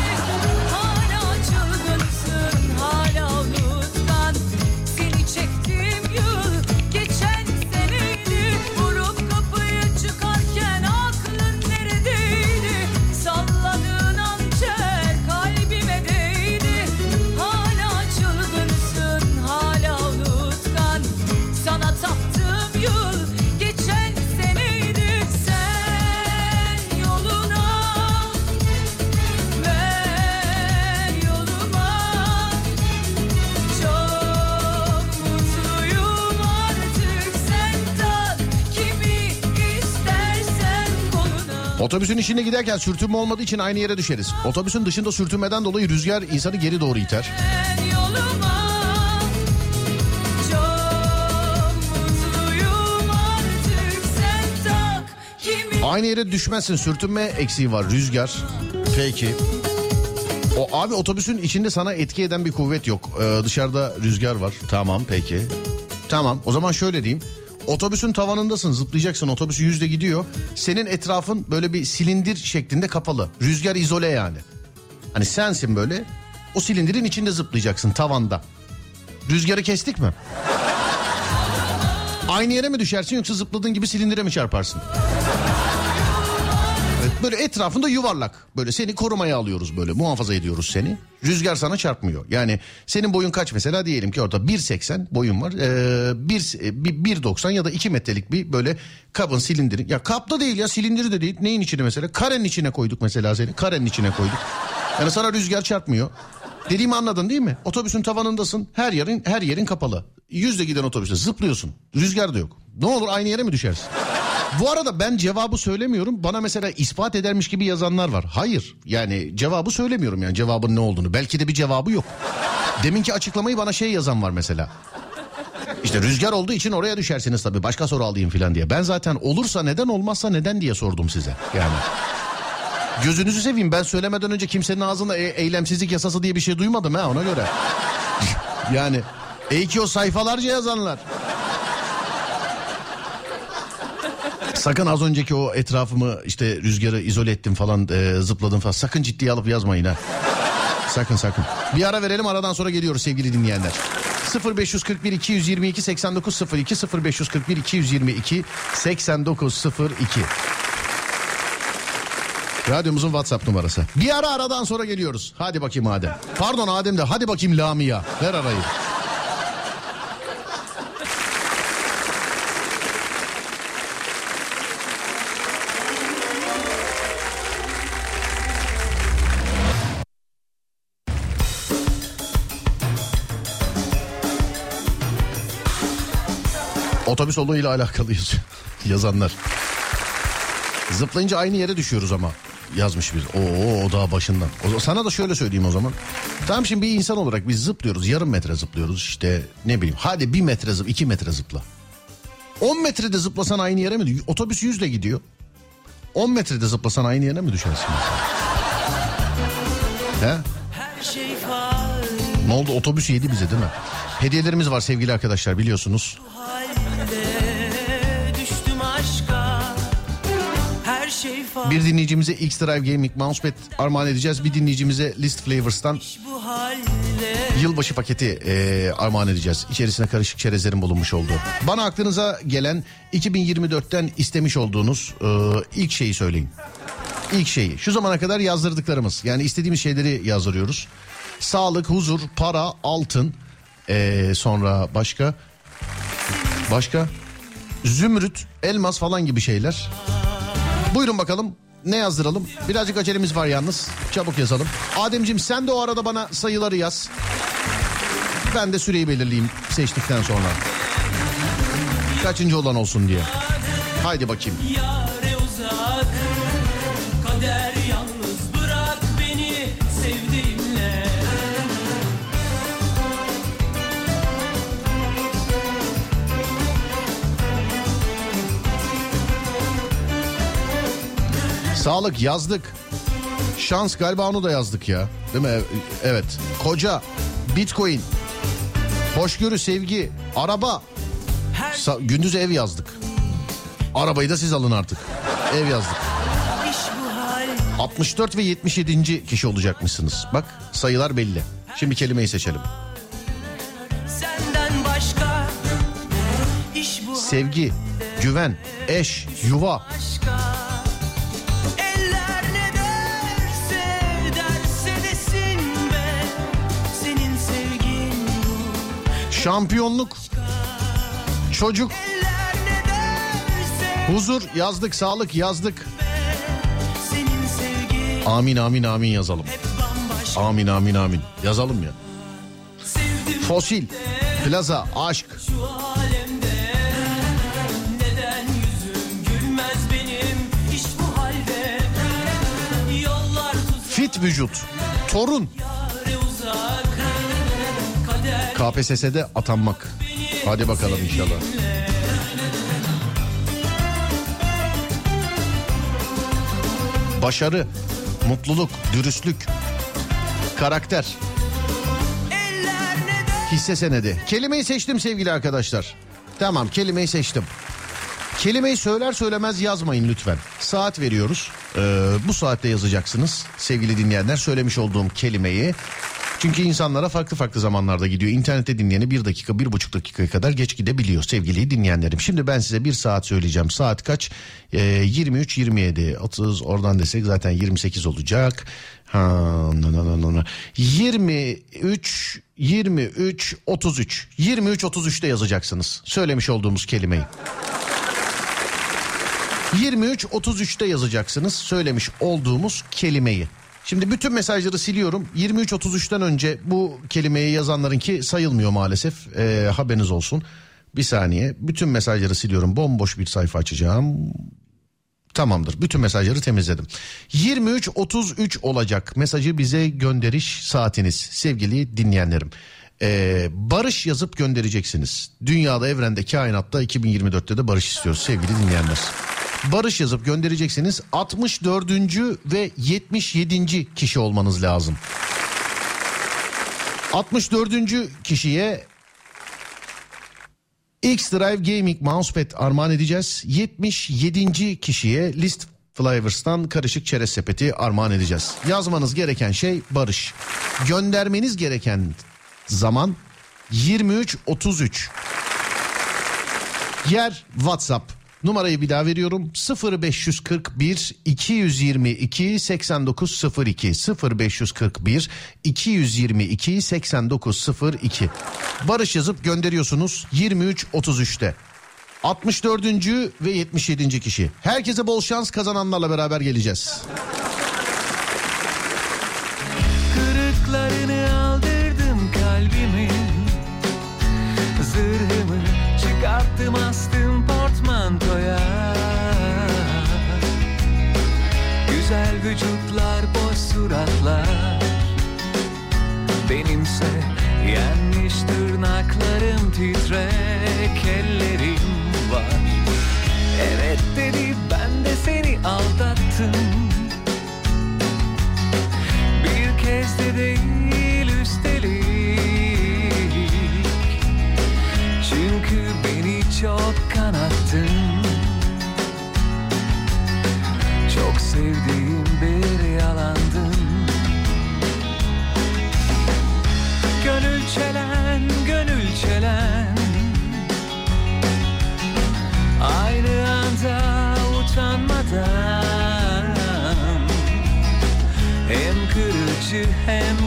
Otobüsün içinde giderken sürtünme olmadığı için aynı yere düşeriz. Otobüsün dışında sürtünmeden dolayı rüzgar insanı geri doğru iter. Yoluma Aynı yere düşmezsin sürtünme eksiği var rüzgar. Peki. O abi otobüsün içinde sana etki eden bir kuvvet yok. Ee, dışarıda rüzgar var. Tamam peki. Tamam o zaman şöyle diyeyim. Otobüsün tavanındasın zıplayacaksın otobüsü yüzde gidiyor. Senin etrafın böyle bir silindir şeklinde kapalı. Rüzgar izole yani. Hani sensin böyle o silindirin içinde zıplayacaksın tavanda. Rüzgarı kestik mi? Aynı yere mi düşersin yoksa zıpladığın gibi silindire mi çarparsın? Böyle etrafında yuvarlak. Böyle seni korumaya alıyoruz böyle muhafaza ediyoruz seni. Rüzgar sana çarpmıyor. Yani senin boyun kaç mesela diyelim ki orada 1.80 boyun var. Ee, 1, e, bir- 1.90 ya da 2 metrelik bir böyle kabın silindiri. Ya kapta değil ya silindiri de değil. Neyin içine mesela? Karenin içine koyduk mesela seni. Karenin içine koyduk. Yani sana rüzgar çarpmıyor. Dediğimi anladın değil mi? Otobüsün tavanındasın. Her yerin her yerin kapalı. Yüzle giden otobüste zıplıyorsun. Rüzgar da yok. Ne olur aynı yere mi düşersin? Bu arada ben cevabı söylemiyorum. Bana mesela ispat edermiş gibi yazanlar var. Hayır. Yani cevabı söylemiyorum yani cevabın ne olduğunu. Belki de bir cevabı yok. Deminki açıklamayı bana şey yazan var mesela. İşte rüzgar olduğu için oraya düşersiniz tabii. Başka soru alayım falan diye. Ben zaten olursa neden olmazsa neden diye sordum size. Yani Gözünüzü seveyim ben söylemeden önce kimsenin ağzında e- eylemsizlik yasası diye bir şey duymadım ha ona göre. yani iyi ki o sayfalarca yazanlar. Sakın az önceki o etrafımı işte rüzgarı izole ettim falan e, zıpladım falan. Sakın ciddiye alıp yazmayın ha. Sakın sakın. Bir ara verelim aradan sonra geliyoruz sevgili dinleyenler. 0541 222 8902 0541 222 8902 Radyomuzun WhatsApp numarası. Bir ara aradan sonra geliyoruz. Hadi bakayım Adem. Pardon Adem de hadi bakayım Lamia. Ver arayı. Otobüs olayıyla alakalıyız yazanlar. Zıplayınca aynı yere düşüyoruz ama yazmış bir. Oo o daha başından. O, sana da şöyle söyleyeyim o zaman. Tamam şimdi bir insan olarak biz zıplıyoruz. Yarım metre zıplıyoruz işte ne bileyim. Hadi bir metre zıp, iki metre zıpla. 10 metrede zıplasan aynı yere mi? Otobüs yüzle gidiyor. 10 metrede zıplasan aynı yere mi düşersin? He? Ne oldu otobüs yedi bize değil mi? Hediyelerimiz var sevgili arkadaşlar biliyorsunuz. Bir dinleyicimize X-Drive Gaming Mousepad armağan edeceğiz. Bir dinleyicimize List Flavors'tan yılbaşı paketi e, armağan edeceğiz. İçerisine karışık çerezlerin bulunmuş olduğu. Bana aklınıza gelen 2024'ten istemiş olduğunuz e, ilk şeyi söyleyin. İlk şeyi. Şu zamana kadar yazdırdıklarımız. Yani istediğimiz şeyleri yazdırıyoruz. Sağlık, huzur, para, altın. e, sonra başka? Başka? Zümrüt, elmas falan gibi şeyler. Buyurun bakalım. Ne yazdıralım? Birazcık acelemiz var yalnız. Çabuk yazalım. Ademciğim sen de o arada bana sayıları yaz. Ben de süreyi belirleyeyim seçtikten sonra. Kaçıncı olan olsun diye. Haydi bakayım. Yare Sağlık yazdık. Şans galiba onu da yazdık ya. Değil mi? Evet. Koca, bitcoin, hoşgörü, sevgi, araba. Sa- gündüz ev yazdık. Arabayı da siz alın artık. Ev yazdık. iş bu 64 ve 77. kişi olacakmışsınız. Bak sayılar belli. Şimdi kelimeyi seçelim. Sevgi, güven, eş, yuva, şampiyonluk, çocuk, huzur. Yazdık, sağlık. Yazdık. Amin amin amin yazalım. Amin amin amin. Yazalım ya. Fosil, plaza, aşk, fit vücut, torun, KPSS'de atanmak. Hadi bakalım inşallah. Başarı, mutluluk, dürüstlük, karakter, hisse senedi. Kelimeyi seçtim sevgili arkadaşlar. Tamam kelimeyi seçtim. Kelimeyi söyler söylemez yazmayın lütfen. Saat veriyoruz. Ee, bu saatte yazacaksınız sevgili dinleyenler söylemiş olduğum kelimeyi. Çünkü insanlara farklı farklı zamanlarda gidiyor. İnternette dinleyeni bir dakika, bir buçuk dakikaya kadar geç gidebiliyor sevgili dinleyenlerim. Şimdi ben size bir saat söyleyeceğim. Saat kaç? Ee, 23, 27, 30 oradan desek zaten 28 olacak. Ha, no, no, no, no, no. 23, 23, 33. 23, 33'te yazacaksınız. Söylemiş olduğumuz kelimeyi. 23.33'te yazacaksınız söylemiş olduğumuz kelimeyi. Şimdi bütün mesajları siliyorum. 23.33'ten önce bu kelimeyi yazanlarınki sayılmıyor maalesef. Ee, haberiniz olsun. Bir saniye. Bütün mesajları siliyorum. Bomboş bir sayfa açacağım. Tamamdır. Bütün mesajları temizledim. 23.33 olacak mesajı bize gönderiş saatiniz sevgili dinleyenlerim. Ee, barış yazıp göndereceksiniz. Dünyada, evrende, kainatta 2024'te de barış istiyoruz sevgili dinleyenler. Barış yazıp göndereceksiniz. 64. ve 77. kişi olmanız lazım. 64. kişiye X-Drive Gaming Mousepad armağan edeceğiz. 77. kişiye List Flavors'tan karışık çerez sepeti armağan edeceğiz. Yazmanız gereken şey Barış. Göndermeniz gereken zaman 23.33. Yer WhatsApp. Numarayı bir daha veriyorum. 0541 222 8902 0541 222 8902 Barış yazıp gönderiyorsunuz 23.33'te. 64. ve 77. kişi. Herkese bol şans kazananlarla beraber geleceğiz. Vücutlar boş suratlar. Benimse yenmiş tırnaklarım titrek ellerim var. Evet dedi ben de seni aldattım. Bir kez de değil üstelik. Çünkü beni çok kırıcı hem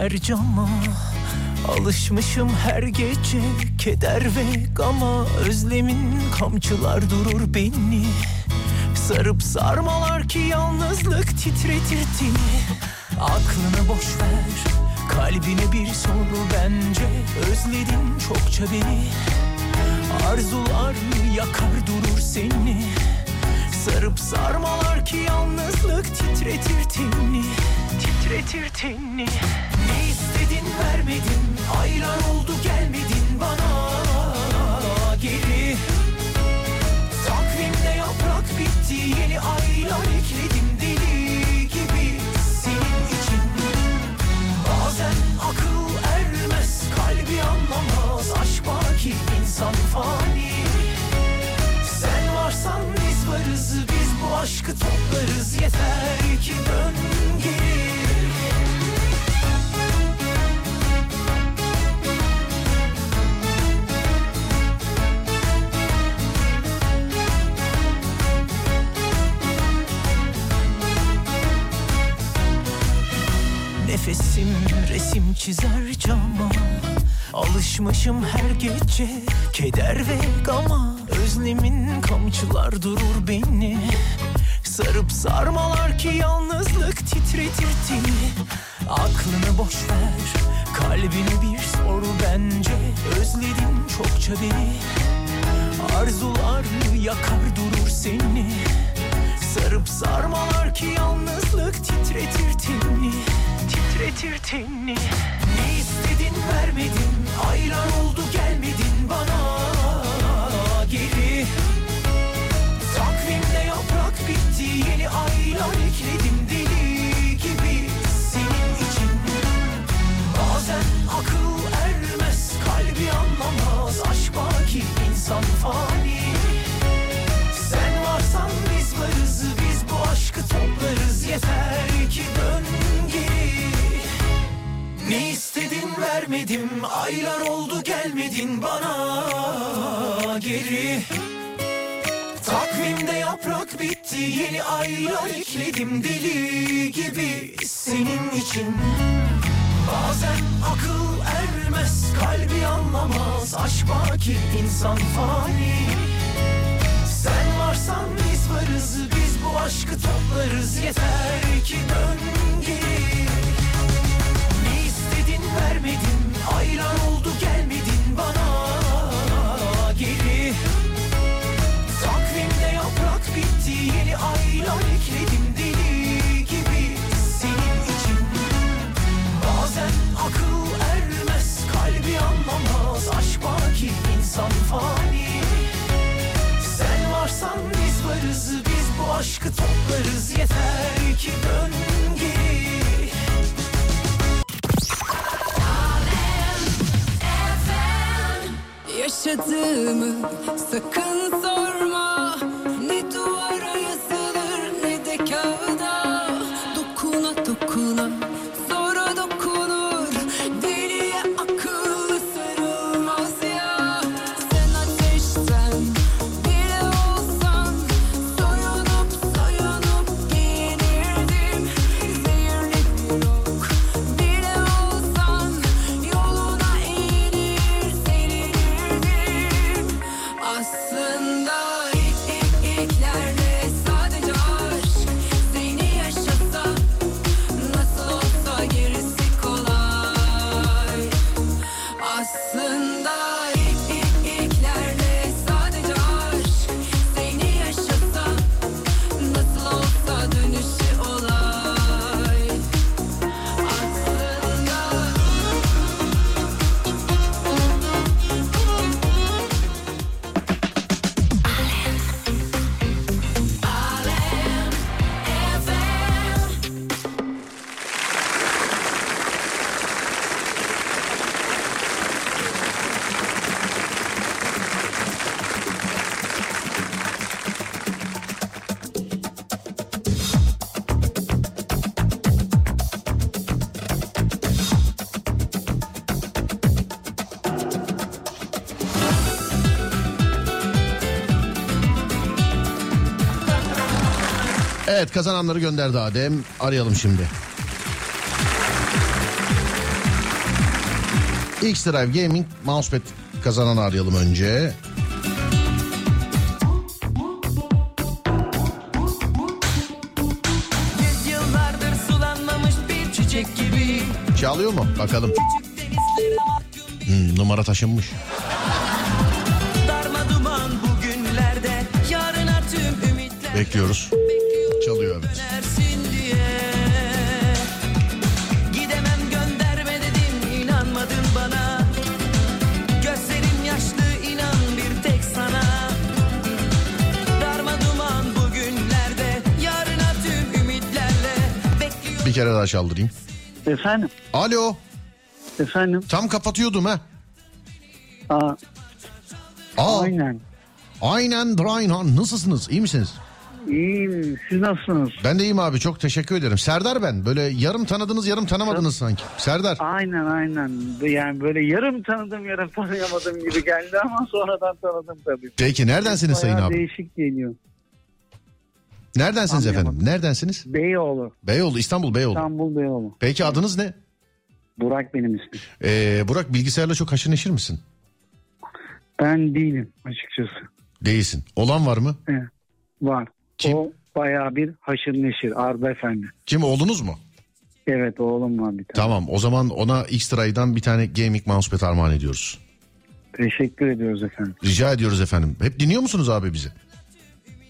çizer cama Alışmışım her gece. Keder ve gama Özlemin kamçılar durur beni. Sarıp sarmalar ki yalnızlık titretir dini Aklını boş ver kalbine bir sor bence Özledin çokça beni. Arzular yakar durur seni. Sarıp sarmalar ki yalnızlık titretir tenini Titretir tenini. Ne istedin vermedin. Aylar oldu gelmedin bana. Geri. Takvimde yaprak bitti. Yeni aylar ekledim deli gibi. Senin için. Bazen akıl ermez Kalbi anlamaz. Aşk baki insan fani. Sen varsan aşkı toplarız Yeter ki dön geri. Nefesim resim çizer cama. Alışmışım her gece keder ve gama. Özlemin kamçılar durur beni Sarıp sarmalar ki yalnızlık titretir dini Aklını boş ver kalbine bir sor bence. Özledim çokça beni. Arzular yakar durur seni. Sarıp sarmalar ki yalnızlık titretir tenini Titretir tenini Ne istedin vermedin Aylar oldu gelmedin bana Yeni aylar ekledim deli gibi Senin için. Bazen akıl ermez Kalbi anlamaz Aşk baki insan fani. Sen varsan biz varız Biz bu aşkı toplarız. Yeter ki dön ne istedin vermedim Aylar oldu gelmedin bana geri. Takvimde yaprak bitti Yeni aylar ekledim deli gibi Senin için. Bazen akıl ermez Kalbi anlamaz Aşk baki insan fani. Sen varsan biz varız Biz bu aşkı toplarız Yeter ki dön geri. Ne istedin vermedin Ayran oldu gelmedin insan fani. Sen varsan biz varız Biz bu aşkı toplarız. Yeter ki dön geri. Yaşadığımı sakın sorma Evet kazananları gönderdi Adem. Arayalım şimdi. X-Drive Gaming Mousepad kazananı arayalım önce. Çalıyor mu? Bakalım. Hmm, numara taşınmış. Bekliyoruz. Evet. Dersin diye Gidemem gönderme dedim inanmadın bana Gözlerim yaşlı inan bir tek sana Darma duman bugünlerde Yarına tüm ümitlerle Bekliyorum Bir kere daha çaldırayım. Efendim, Alo. efendim. Tam kapatıyordum ha. Aa, Aa, aynen. aynen Rayhan. Nasılsınız? İyi misiniz? İyiyim. Siz nasılsınız? Ben de iyiyim abi. Çok teşekkür ederim. Serdar ben. Böyle yarım tanıdınız yarım tanımadınız sanki. Serdar. Aynen aynen. Yani böyle yarım tanıdım yarım tanıyamadım gibi geldi ama sonradan tanıdım tabii. Peki neredensiniz Sayın Bayağı abi? değişik geliyor. Neredensiniz Anlayamadım. efendim? Neredensiniz? Beyoğlu. Beyoğlu, İstanbul Beyoğlu. İstanbul Beyoğlu. Peki adınız ne? Burak benim ismim. Ee, Burak bilgisayarla çok haşır neşir misin? Ben değilim açıkçası. Değilsin. Olan var mı? Evet, var. Kim? O bayağı bir haşır neşir. Arda Efendi. Kim oğlunuz mu? Evet oğlum var bir tane. Tamam o zaman ona X-Try'dan bir tane gaming mousepad armağan ediyoruz. Teşekkür ediyoruz efendim. Rica ediyoruz efendim. Hep dinliyor musunuz abi bizi?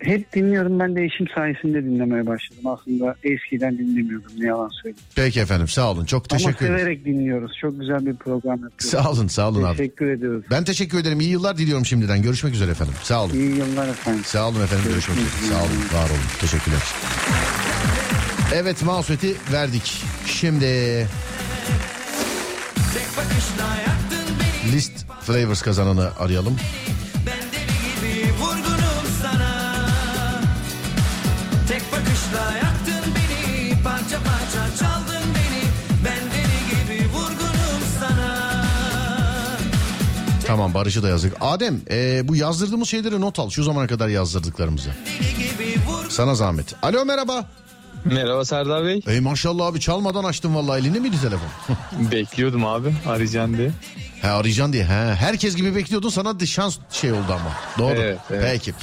Hep dinliyorum. Ben de eşim sayesinde dinlemeye başladım. Aslında eskiden dinlemiyordum. Ne yalan söyleyeyim. Peki efendim sağ olun. Çok Ama teşekkür ederim. severek dinliyoruz. Çok güzel bir program yapıyoruz. Sağ olun sağ olun abi. Teşekkür ediyoruz. Ben teşekkür ederim. İyi yıllar diliyorum şimdiden. Görüşmek üzere efendim. Sağ olun. İyi yıllar efendim. Sağ olun efendim. Görüşmek üzere. Sağ olun. Var olun. Teşekkürler. Evet mousepad'i verdik. Şimdi list flavors kazananı arayalım. Tamam Barış'ı da yazdık. Adem e, bu yazdırdığımız şeyleri not al. Şu zamana kadar yazdırdıklarımızı. Sana zahmet. Alo merhaba. Merhaba Serdar Bey. Ey maşallah abi çalmadan açtın vallahi elinde miydi telefon? Bekliyordum abi arayacaksın diye. Ha arayacaksın diye. Ha, herkes gibi bekliyordun sana şans şey oldu ama. Doğru. Evet, evet. Peki.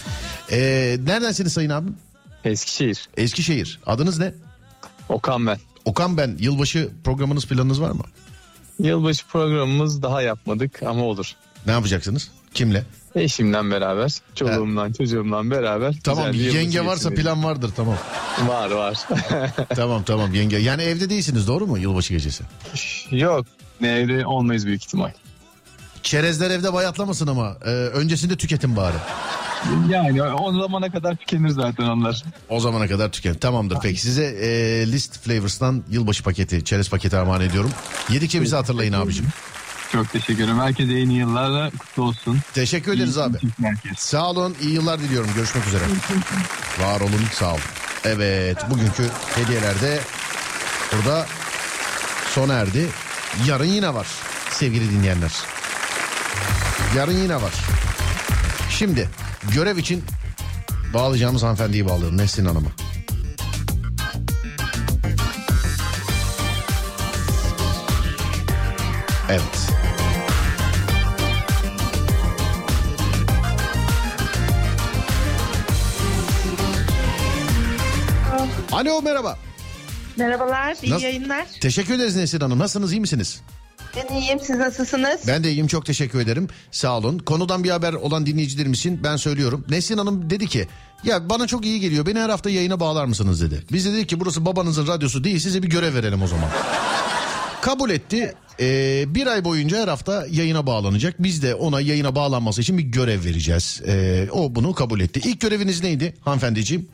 Ee, neredensiniz sayın abim? Eskişehir. Eskişehir. Adınız ne? Okan ben. Okan ben. Yılbaşı programınız planınız var mı? Yılbaşı programımız daha yapmadık ama olur. Ne yapacaksınız? Kimle? Eşimden beraber, çoluğumdan, çocuğumdan beraber. Tamam güzel bir yılbaşı yenge varsa geçirelim. plan vardır tamam. Var var. tamam tamam yenge. Yani evde değilsiniz doğru mu yılbaşı gecesi? Yok. Ne evde olmayız büyük ihtimal. Çerezler evde bayatlamasın ama e, öncesinde tüketin bari. Yani o zamana kadar tükenir zaten onlar. O zamana kadar tüken. Tamamdır peki. Size e, List Flavors'tan yılbaşı paketi, çerez paketi armağan ediyorum. Yedikçe bizi hatırlayın abicim. Çok teşekkür ederim. Herkese yeni yıllar kutlu olsun. Teşekkür ederiz abi. Herkes. Sağ olun, iyi yıllar diliyorum. Görüşmek üzere. Var olun, sağ olun. Evet, bugünkü hediyelerde burada sona erdi. Yarın yine var sevgili dinleyenler. Yarın yine var. Şimdi görev için bağlayacağımız hanımefendiyi bağlayalım Nesrin Hanım'ı. Evet. Alo merhaba. Merhabalar, iyi Nasıl- yayınlar. Teşekkür ederiz Nesrin Hanım. Nasılsınız iyi misiniz? Ben iyiyim, siz nasılsınız? Ben de iyiyim çok teşekkür ederim. Sağ olun. Konudan bir haber olan dinleyicilerimiz için ben söylüyorum. Nesrin Hanım dedi ki ya bana çok iyi geliyor beni her hafta yayına bağlar mısınız dedi. Biz de dedik ki burası babanızın radyosu değil size bir görev verelim o zaman. Kabul etti. Ee, bir ay boyunca her hafta yayına bağlanacak. Biz de ona yayına bağlanması için bir görev vereceğiz. Ee, o bunu kabul etti. İlk göreviniz neydi hanımefendiciğim?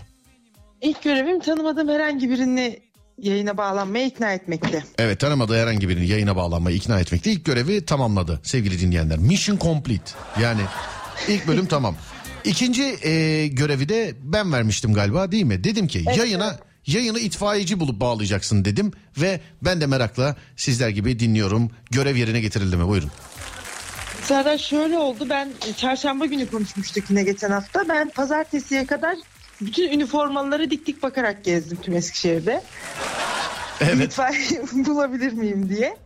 İlk görevim tanımadığım herhangi birini yayına bağlanmaya ikna etmekti. Evet tanımadığı herhangi birini yayına bağlanmayı ikna etmekte ilk görevi tamamladı sevgili dinleyenler. Mission complete yani ilk bölüm tamam. İkinci e, görevi de ben vermiştim galiba değil mi? Dedim ki yayına yayını itfaiyeci bulup bağlayacaksın dedim ve ben de merakla sizler gibi dinliyorum. Görev yerine getirildi mi? Buyurun. Serdar şöyle oldu, ben çarşamba günü konuşmuştuk yine geçen hafta. Ben pazartesiye kadar bütün üniformaları dik dik bakarak gezdim tüm Eskişehir'de. Evet. İtfaiye bulabilir miyim diye.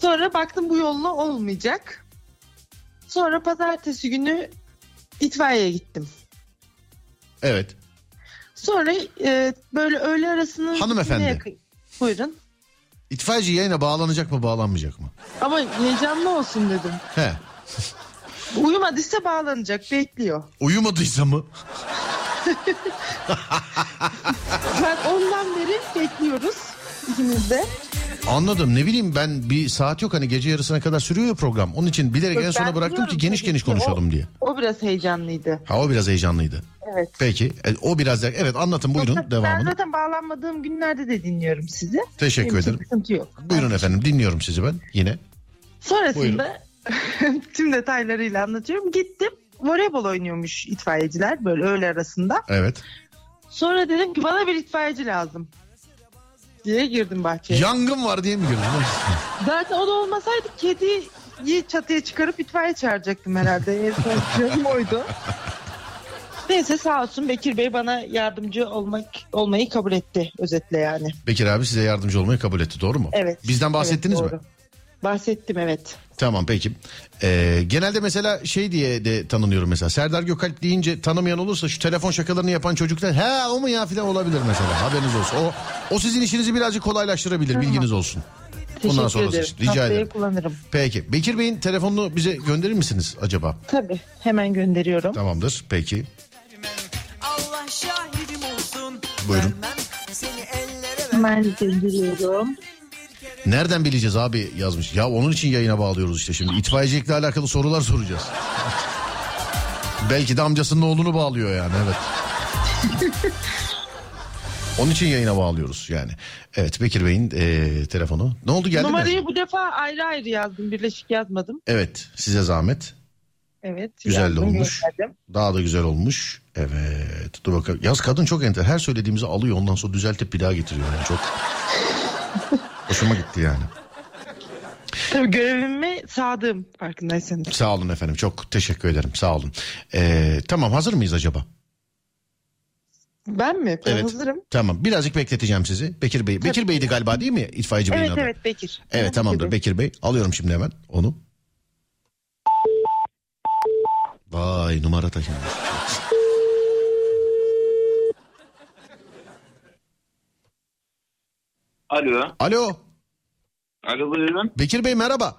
Sonra baktım bu yolla olmayacak. Sonra pazartesi günü itfaiyeye gittim. Evet. Sonra e, böyle öğle arasının... Hanımefendi. yakın- Buyurun. İtfaiyeci yayına bağlanacak mı bağlanmayacak mı? Ama heyecanlı olsun dedim. He. Uyumadıysa bağlanacak bekliyor. Uyumadıysa mı? Ben ondan beri bekliyoruz ikimiz de. Anladım ne bileyim ben bir saat yok hani gece yarısına kadar sürüyor ya program. Onun için bilerek en Ben sona bıraktım ki geniş geniş konuşalım O- diye. O biraz heyecanlıydı. Ha o biraz heyecanlıydı. Evet. Peki e, o biraz da evet anlatın buyurun Yoksa Ben devamını. zaten bağlanmadığım günlerde de dinliyorum sizi. Teşekkür Benim ederim. Sıkıntı yok. Buyurun efendim dinliyorum sizi ben yine. Sonrasında tüm detaylarıyla anlatıyorum. Gittim. Voleybol oynuyormuş itfaiyeciler böyle öğle arasında. Evet. Sonra dedim ki bana bir itfaiyeci lazım. Diye girdim bahçeye. Yangın var diye mi girdin? Zaten o da olmasaydı kediyi çatıya çıkarıp itfaiye çağıracaktım herhalde. En son planım oydu. Neyse sağ olsun Bekir Bey bana yardımcı olmak olmayı kabul etti özetle yani. Bekir abi size yardımcı olmayı kabul etti doğru mu? Evet. Bizden bahsettiniz Evet, mi? Bahsettim evet. Tamam peki. Ee, genelde mesela şey diye de tanınıyorum mesela. Serdar Gökalp deyince tanımayan olursa şu telefon şakalarını yapan çocuklar he o mu ya filan olabilir mesela haberiniz olsun. O, o sizin işinizi birazcık kolaylaştırabilir bilginiz olsun. Bundan Teşekkür sonrası ederim. Rica Haftaya ederim. kullanırım. Peki Bekir Bey'in telefonunu bize gönderir misiniz acaba? Tabii hemen gönderiyorum. Tamamdır peki. Allah şahidim olsun. Buyurun. Vermem seni ellere Hemen gönderiyorum. Nereden bileceğiz abi yazmış. Ya onun için yayına bağlıyoruz işte şimdi. İtfaiyecilikle alakalı sorular soracağız. Belki de amcasının oğlunu bağlıyor yani evet. Onun için yayına bağlıyoruz yani. Evet Bekir Bey'in eee, telefonu. Ne oldu geldi Numarayı mi? bu defa ayrı ayrı yazdım. Birleşik yazmadım. Evet size zahmet. Evet. Güzel de yazdım, olmuş. gönderdim. Daha da güzel olmuş. Evet dur bakalım. Yaz kadın çok enter. Her söylediğimizi alıyor ondan sonra düzeltip bir daha getiriyor. Yani çok hoşuma gitti yani. Tabii görevime sadığım farkındaysanız. Sağ olun efendim çok teşekkür ederim sağ olun. Ee, tamam hazır mıyız acaba? Ben mi? Ben Evet. hazırım. Tamam birazcık bekleteceğim sizi. Bekir Bey. Bekir Bey'di galiba değil mi itfaiyeci beyin Evet adı? evet Bekir. Evet Bekir tamamdır Bey. Bekir Bey. Alıyorum şimdi hemen onu. Vay numara taşınmış. Alo. Alo Alo buyurun. Bekir Bey merhaba.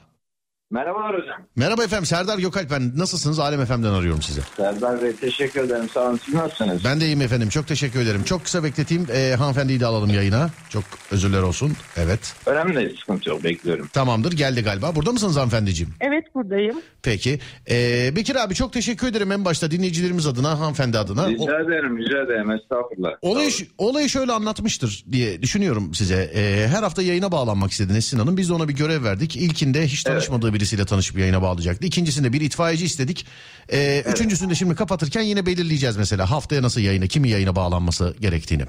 Merhabalar hocam. Merhaba efendim Serdar Gökalp ben. Nasılsınız? Alem FM'den arıyorum sizi. Serdar Bey teşekkür ederim. Sağ olun. Siz nasılsınız? Ben de iyiyim efendim. Çok teşekkür ederim. Çok kısa bekleteyim. Ee, hanımefendiyi de alalım yayına. Çok özürler olsun. Evet. Önemli değil. Sıkıntı yok. Bekliyorum. Tamamdır. Geldi galiba. Burada mısınız hanımefendiciğim? Evet buradayım. Peki. Ee, Bekir abi çok teşekkür ederim en başta dinleyicilerimiz adına, hanımefendi adına. O- Rica ederim. Rica ederim. Estağfurullah. Olayı, olayı şöyle anlatmıştır diye düşünüyorum size. Ee, her hafta yayına bağlanmak istedi Nesin Hanım. Biz de ona bir görev verdik. İlkinde hiç tanışmadığı birisiyle tanışıp yayına bağlayacaktı. İkincisinde bir itfaiyeci istedik. Ee, Üçüncüsünde şimdi kapatırken yine belirleyeceğiz mesela haftaya nasıl yayına, kimi yayına bağlanması gerektiğini.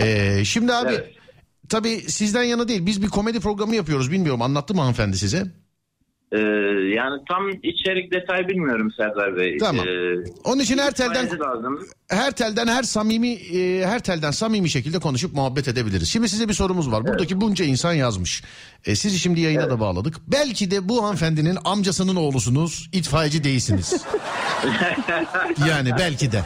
Ee, şimdi abi Evet. tabii sizden yana değil biz bir komedi programı yapıyoruz. Bilmiyorum anlattı mı hanımefendi size? Ee, yani tam içerik detay bilmiyorum Serdar Bey. Tamam. Ee, Onun için her telden lazım. her telden her samimi e, her telden samimi şekilde konuşup muhabbet edebiliriz. Şimdi size bir sorumuz var. Buradaki bunca insan yazmış. E, sizi şimdi yayına da bağladık. Belki de bu hanımefendinin amcasının oğlusunuz, itfaiyeci değilsiniz. yani belki de.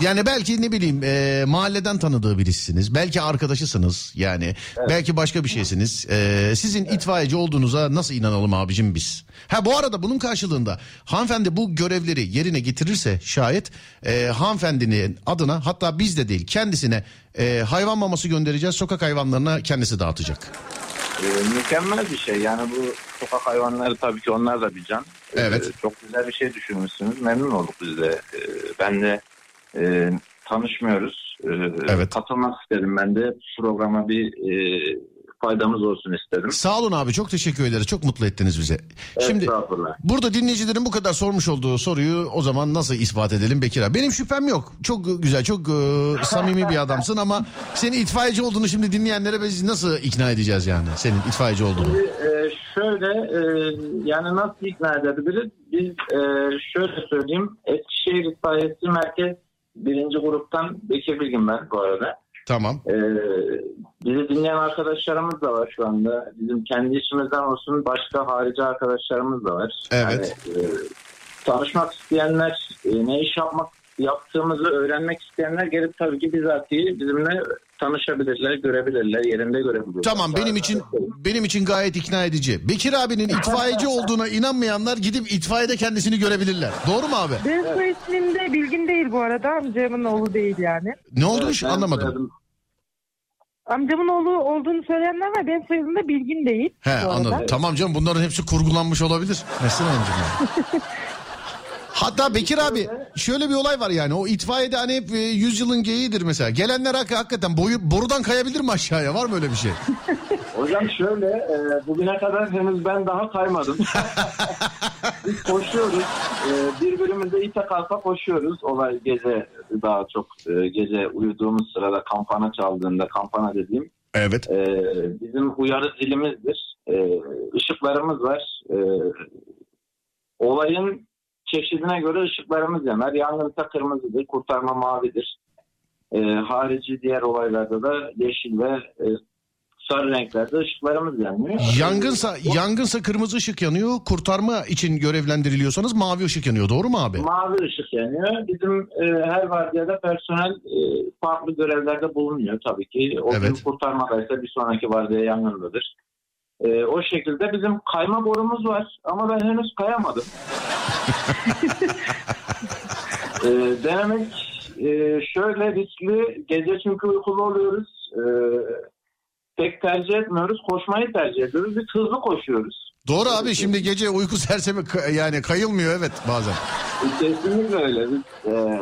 Yani belki ne bileyim e, mahalleden tanıdığı birisiniz. Belki arkadaşısınız yani. Belki başka bir şeysiniz. E, sizin itfaiyeci olduğunuza nasıl inanalım abicim biz? Ha bu arada bunun karşılığında hanımefendi bu görevleri yerine getirirse şayet e, hanımefendinin adına hatta biz de değil kendisine e, hayvan maması göndereceğiz. Sokak hayvanlarına kendisi dağıtacak. Ee, mükemmel bir şey. Yani bu sokak hayvanları tabii ki onlar da bir can. Ee, Evet. çok güzel bir şey düşünmüşsünüz. Memnun olduk biz de. Ee, ben de e, tanışmıyoruz. Ee, Evet. Katılmak istedim ben de. Programa bir e, faydamız olsun istedim. Sağ olun abi çok teşekkür ederiz. Çok mutlu ettiniz bize. Şimdi Estağfurullah. Burada dinleyicilerin bu kadar sormuş olduğu soruyu o zaman nasıl ispat edelim Bekir abi? Benim şüphem yok. Çok güzel, çok e, samimi bir adamsın ama senin itfaiyeci olduğunu şimdi dinleyenlere biz nasıl ikna edeceğiz yani? Senin itfaiyeci olduğunu. Ee, şöyle e, yani nasıl ikna edebiliriz? Biz e, şöyle söyleyeyim. Eskişehir İtfaiyesi Merkez birinci gruptan Bekir Bilgin ben bu arada. Tamam. Ee, bizi dinleyen arkadaşlarımız da var şu anda. Bizim kendi işimizden olsun başka harici arkadaşlarımız da var. Evet. Yani, e, tanışmak isteyenler, e, ne iş yapmak yaptığımızı öğrenmek isteyenler gelip tabii ki bizatihi bizimle tanışabilirler, görebilirler, yerinde görebilirler. Tamam benim için benim için gayet ikna edici. Bekir abinin itfaiyeci olduğuna inanmayanlar gidip itfaiyede kendisini görebilirler. Doğru mu abi? Benim soy ismim de Bilgin değil bu arada. Amcamın oğlu değil yani. Ne olmuş Evet, ben anlamadım. Amcamın oğlu olduğunu söyleyenler var. Benim soyadım da Bilgin değil. He bu arada. anladım. Tamam canım bunların hepsi kurgulanmış olabilir. Nesin Hanımcığım ya. Hatta Bekir abi şöyle bir olay var yani o itfaiyede hani hep e, yüzyılın geyiğidir mesela. Gelenler hak- hakikaten boyu, borudan kayabilir mi aşağıya var mı öyle bir şey? Hocam şöyle, e, bugüne kadar henüz ben daha kaymadım. Biz koşuyoruz. E, birbirimize ite kalka koşuyoruz. Olay gece daha çok e, gece uyuduğumuz sırada kampana çaldığında, kampana dediğim Evet. e, bizim uyarı zilimizdir. E, ışıklarımız var. E, olayın çeşidine göre ışıklarımız yanar. Yangınsa kırmızıdır, kurtarma mavidir. E, harici diğer olaylarda da yeşil ve e, sarı renklerde ışıklarımız yanıyor. Yangınsa yangınsa kırmızı ışık yanıyor. Kurtarma için görevlendiriliyorsanız mavi ışık yanıyor. Doğru mu abi? Mavi ışık yanıyor. Bizim e, her vardiyada personel e, farklı görevlerde bulunuyor tabii ki. O gün Evet. kurtarmadaysa bir sonraki vardiya yangındadır. E, o şekilde bizim kayma borumuz var ama ben henüz kayamadım. e, denemek e, şöyle riskli. Gece çünkü uykulu oluyoruz. E, pek tercih etmiyoruz. Koşmayı tercih ediyoruz. Biz hızlı koşuyoruz. Doğru abi şimdi gece uyku sersemi yani kayılmıyor evet bazen. Kesinlikle öyle. Biz e,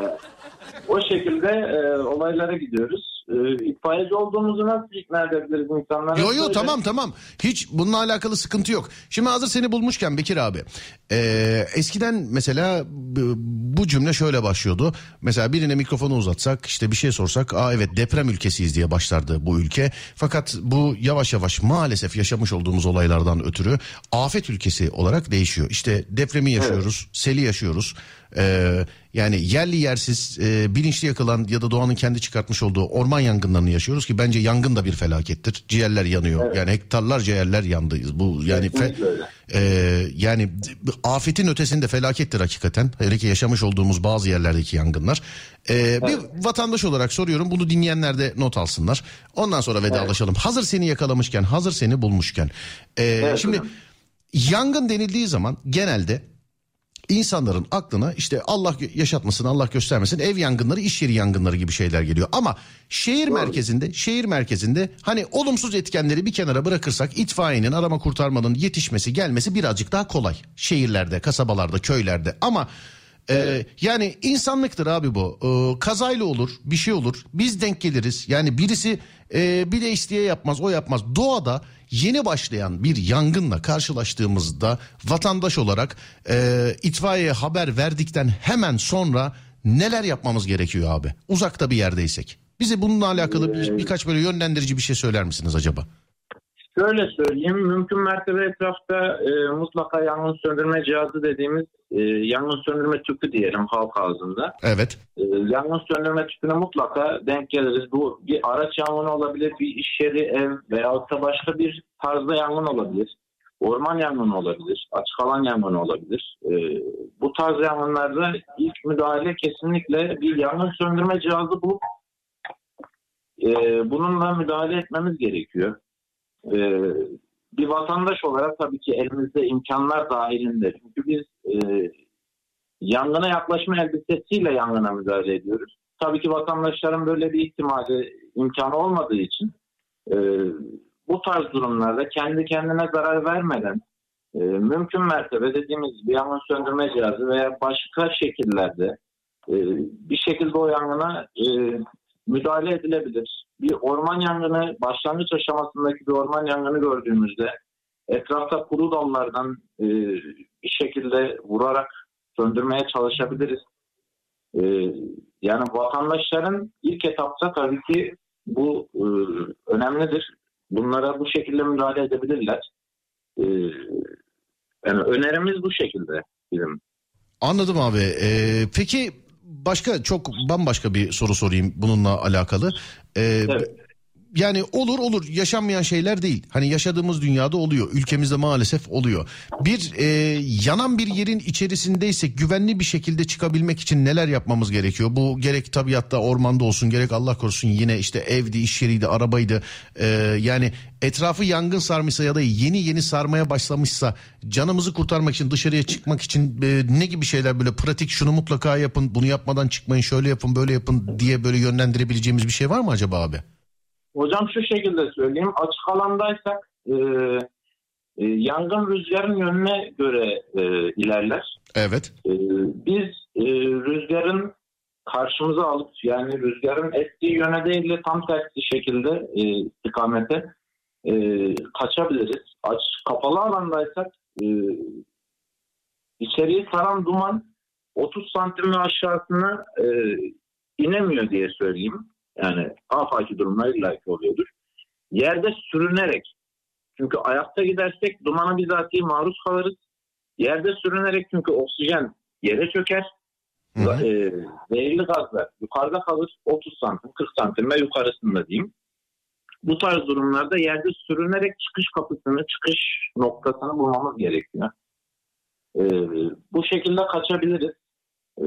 o şekilde e, olaylara gidiyoruz. E, itfaiyeci olduğumuzu nasıl ikna edebiliriz insanlara? Yo yo tamam tamam. Hiç bununla alakalı sıkıntı yok. Şimdi hazır seni bulmuşken Bekir abi. Ee, eskiden mesela bu- cümle şöyle başlıyordu. Mesela birine mikrofonu uzatsak işte bir şey sorsak. Aa evet deprem ülkesiyiz diye başlardı bu ülke. Fakat bu yavaş yavaş maalesef yaşamış olduğumuz olaylardan ötürü afet ülkesi olarak değişiyor. İşte depremi yaşıyoruz, seli yaşıyoruz. Ee, Yani yerli yersiz e, bilinçli yakılan ya da doğanın kendi çıkartmış olduğu orman yangınlarını yaşıyoruz ki bence yangın da bir felakettir. Ciğerler yanıyor. Yani hektarlarca yerler yandı. Bu yani fe- e, yani afetin ötesinde felakettir hakikaten. Hele ki yaşamış olduğumuz bazı yerlerdeki yangınlar. E, Bir vatandaş olarak soruyorum bunu dinleyenler de not alsınlar. Ondan sonra vedalaşalım. Hazır seni yakalamışken, hazır seni bulmuşken. E, şimdi hocam. yangın denildiği zaman genelde insanların aklına işte Allah yaşatmasın Allah göstermesin ev yangınları iş yeri yangınları gibi şeyler geliyor. Ama şehir merkezinde şehir merkezinde hani olumsuz etkenleri bir kenara bırakırsak itfaiyenin arama kurtarmanın yetişmesi gelmesi birazcık daha kolay. Şehirlerde kasabalarda köylerde ama e, yani insanlıktır abi bu. E, kazayla olur, bir şey olur. Biz denk geliriz. Yani birisi e, bir de isteye yapmaz, o yapmaz. Doğada yeni başlayan bir yangınla karşılaştığımızda vatandaş olarak e, itfaiyeye haber verdikten hemen sonra neler yapmamız gerekiyor abi? Uzakta bir yerdeysek. Bize bununla alakalı bir, birkaç böyle yönlendirici bir şey söyler misiniz acaba? Şöyle söyleyeyim, mümkün mertebe etrafta e, mutlaka yangın söndürme cihazı dediğimiz e, yangın söndürme tüpü diyelim halk ağzında. Evet. E, yangın söndürme tüpüne mutlaka denk geliriz. Bu bir araç yangını olabilir, bir iş yeri, ev veyahut da başka bir tarzda yangın olabilir. Orman yangını olabilir, açık alan yangını olabilir. E, bu tarz yangınlarda ilk müdahale kesinlikle bir yangın söndürme cihazı bulup e, bununla müdahale etmemiz gerekiyor. Ee, bir vatandaş olarak tabii ki elimizde imkanlar dahilinde. Çünkü biz e, yangına yaklaşma elbisesiyle yangına müdahale ediyoruz. Tabii ki vatandaşların böyle bir ihtimali, imkanı olmadığı için e, bu tarz durumlarda kendi kendine zarar vermeden e, mümkün mertebe dediğimiz bir yangın söndürme cihazı veya başka şekillerde e, bir şekilde o yangına e, müdahale edilebilir. Bir orman yangını, başlangıç aşamasındaki bir orman yangını gördüğümüzde etrafta kuru dallardan e, bir şekilde vurarak söndürmeye çalışabiliriz. E, yani vatandaşların ilk etapta tabii ki bu e, önemlidir. Bunlara bu şekilde müdahale edebilirler. E, yani önerimiz bu şekilde bizim. Anladım abi. Ee, peki başka çok bambaşka bir soru sorayım bununla alakalı. Ee, Evet. Yani olur olur yaşanmayan şeyler değil. Hani yaşadığımız dünyada oluyor. Ülkemizde maalesef oluyor. Bir e, yanan bir yerin içerisindeysek güvenli bir şekilde çıkabilmek için neler yapmamız gerekiyor? Bu gerek tabiatta ormanda olsun gerek Allah korusun yine işte evdi, iş yeriydi, arabaydı. Ee, yani etrafı yangın sarmışsa ya da yeni yeni sarmaya başlamışsa canımızı kurtarmak için dışarıya çıkmak için e, ne gibi şeyler böyle pratik şunu mutlaka yapın bunu yapmadan çıkmayın şöyle yapın böyle yapın diye böyle yönlendirebileceğimiz bir şey var mı acaba abi? Hocam şu şekilde söyleyeyim. Açık alandaysak e, e, yangın rüzgarın yönüne göre e, ilerler. Evet. E, biz e, rüzgarın karşımıza alıp yani rüzgarın ettiği yöne değil de tam tersi şekilde e, istikamete e, kaçabiliriz. Aç, kapalı alandaysak e, içeriye saran duman 30 santim ve aşağısına e, inemiyor diye söyleyeyim. Yani afaki durumlar illaki oluyordur. Yerde sürünerek çünkü ayakta gidersek dumana bizatihi maruz kalırız. Yerde sürünerek çünkü oksijen yere çöker. Hı hı. E, zehirli gazlar yukarıda kalır. 30 santim, 40 santim ve yukarısında diyeyim. Bu tarz durumlarda yerde sürünerek çıkış kapısını, çıkış noktasını bulmamız gerekiyor. E, bu şekilde kaçabiliriz. E,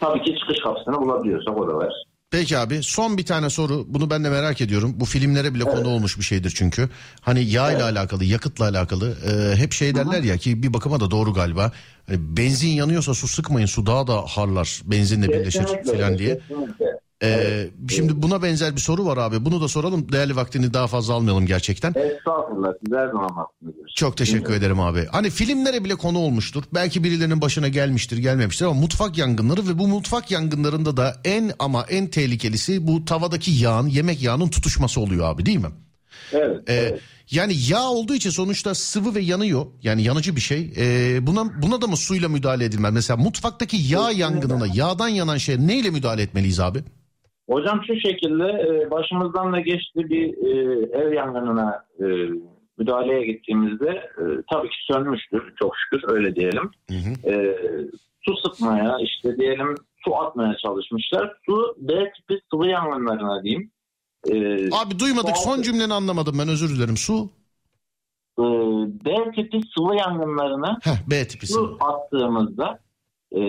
tabii ki çıkış kapısını bulabiliyorsak o da var. Peki abi son bir tane soru bunu ben de merak ediyorum. Bu filmlere bile konu olmuş bir şeydir çünkü. Hani yağ ile alakalı yakıtla alakalı e, hep şey derler ya ki bir bakıma da doğru galiba. Hani benzin yanıyorsa su sıkmayın su daha da harlar benzinle birleşir falan diye. kesinlikle. E, şimdi buna benzer bir soru var abi bunu da soralım değerli vaktini daha fazla almayalım gerçekten. Estağfurullah. Siz her zaman haklısınız. Çok teşekkür ederim abi. Hani filmlere bile konu olmuştur. Belki birilerinin başına gelmiştir, gelmemiştir ama mutfak yangınları ve bu mutfak yangınlarında da en ama en tehlikelisi bu tavadaki yağın, yemek yağının tutuşması oluyor abi değil mi? Evet. Ee, evet. Yani yağ olduğu için sonuçta sıvı ve yanıyor. Yani yanıcı bir şey. Ee, buna buna da mı suyla müdahale edilmez? Mesela mutfaktaki yağ yangınına, yağdan yanan şey neyle müdahale etmeliyiz abi? Hocam şu şekilde e, başımızdan da geçti bir e, ev yangınına e, müdahaleye gittiğimizde e, tabii ki sönmüştür çok şükür öyle diyelim. Hı hı. E, su sıkmaya işte diyelim su atmaya çalışmışlar. Su B tipi sıvı yangınlarına diyeyim. Ee, Abi duymadık son cümleni anlamadım ben özür dilerim. Su. e, B tipi sıvı yangınlarına Heh B tipi su sıvı. attığımızda e,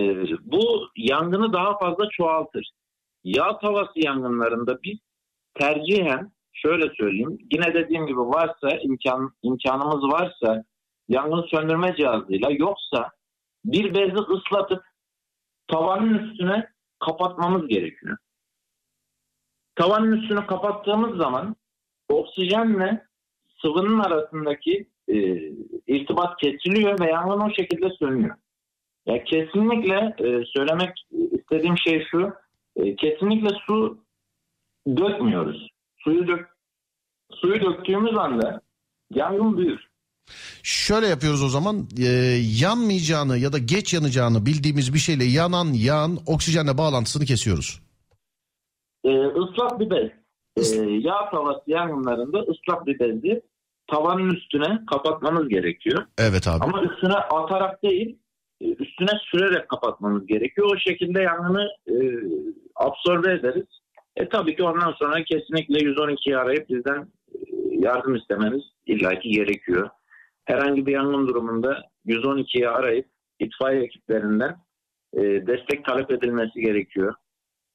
bu yangını daha fazla çoğaltır. Yağ tavası yangınlarında biz tercihen şöyle söyleyeyim yine dediğim gibi varsa imkan imkanımız varsa yangın söndürme cihazıyla yoksa bir bezi ıslatıp tavanın üstüne kapatmamız gerekiyor. Tavanın üstünü kapattığımız zaman oksijenle sıvının arasındaki e, irtibat kesiliyor ve yangın o şekilde sönüyor. Ya kesinlikle e, söylemek istediğim şey şu, e, kesinlikle su dökmüyoruz. Suyu dök suyu döktüğümüz anda yangın büyür. Şöyle yapıyoruz o zaman e, yanmayacağını ya da geç yanacağını bildiğimiz bir şeyle yanan yağın oksijenle bağlantısını kesiyoruz. E, ıslak bir bez. E, yağ tavası yangınlarında ıslak bir bezi tavanın üstüne kapatmanız gerekiyor. Evet abi. Ama üstüne atarak değil, üstüne sürerek kapatmamız gerekiyor. O şekilde yangını e, absorbe ederiz. E tabii ki ondan sonra kesinlikle 112'yi arayıp bizden e, yardım istememiz illaki gerekiyor. Herhangi bir yangın durumunda 112'yi arayıp itfaiye ekiplerinden e, destek talep edilmesi gerekiyor.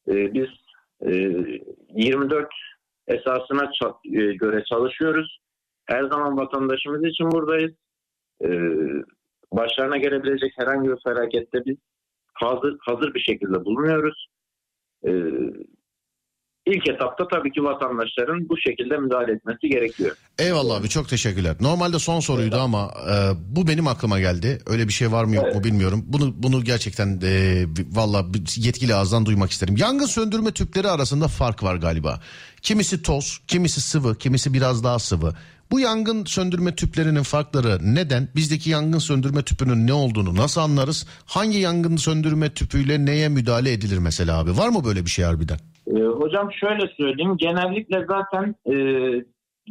E, biz e, 24 esasına e, göre çalışıyoruz. Her zaman vatandaşımız için buradayız. E, başlarına gelebilecek herhangi bir felakette biz hazır, hazır bir şekilde bulunuyoruz. E, ilk etapta tabii ki vatandaşların bu şekilde müdahale etmesi gerekiyor. Eyvallah abi çok teşekkürler. Normalde son soruydu ama e, bu benim aklıma geldi. Öyle bir şey var mı yok mu bilmiyorum. Bunu bunu gerçekten e, valla yetkili ağızdan duymak isterim. Yangın söndürme tüpleri arasında fark var galiba. Kimisi toz, kimisi sıvı, kimisi biraz daha sıvı. Bu yangın söndürme tüplerinin farkları neden? Bizdeki yangın söndürme tüpünün ne olduğunu nasıl anlarız? Hangi yangın söndürme tüpüyle neye müdahale edilir mesela abi? Var mı böyle bir şey harbiden? Ee, hocam şöyle söyleyeyim. Genellikle zaten e,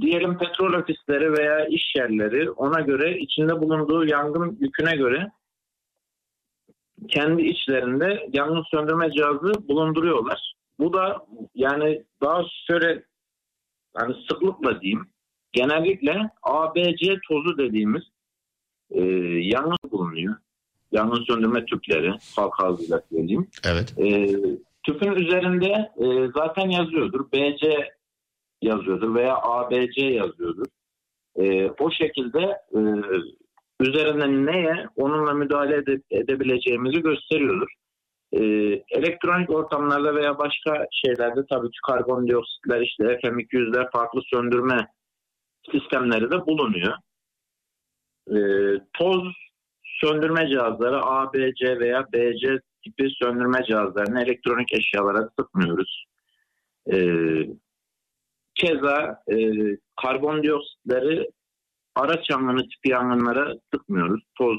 diyelim petrol ofisleri veya iş yerleri ona göre içinde bulunduğu yangın yüküne göre kendi içlerinde yangın söndürme cihazı bulunduruyorlar. Bu da yani daha şöyle hani sıklıkla diyeyim genellikle ABC tozu dediğimiz e, yangın bulunuyor. Yangın söndürme tüpleri halk ağzıyla söyleyeyim. Evet. E, tüpün üzerinde e, zaten yazıyordur. BC yazıyordur veya ABC yazıyordur. E, o şekilde e, üzerinde neye onunla müdahale ede- edebileceğimizi gösteriyordur. E, elektronik ortamlarda veya başka şeylerde tabii ki karbondioksitler işte FM200'ler farklı söndürme sistemleri de bulunuyor. E, toz söndürme cihazları ABC veya BC tipi söndürme cihazlarını elektronik eşyalara sıkmıyoruz. E, keza e, karbondioksitleri araç yangını tipi yangınlara sıkmıyoruz. Toz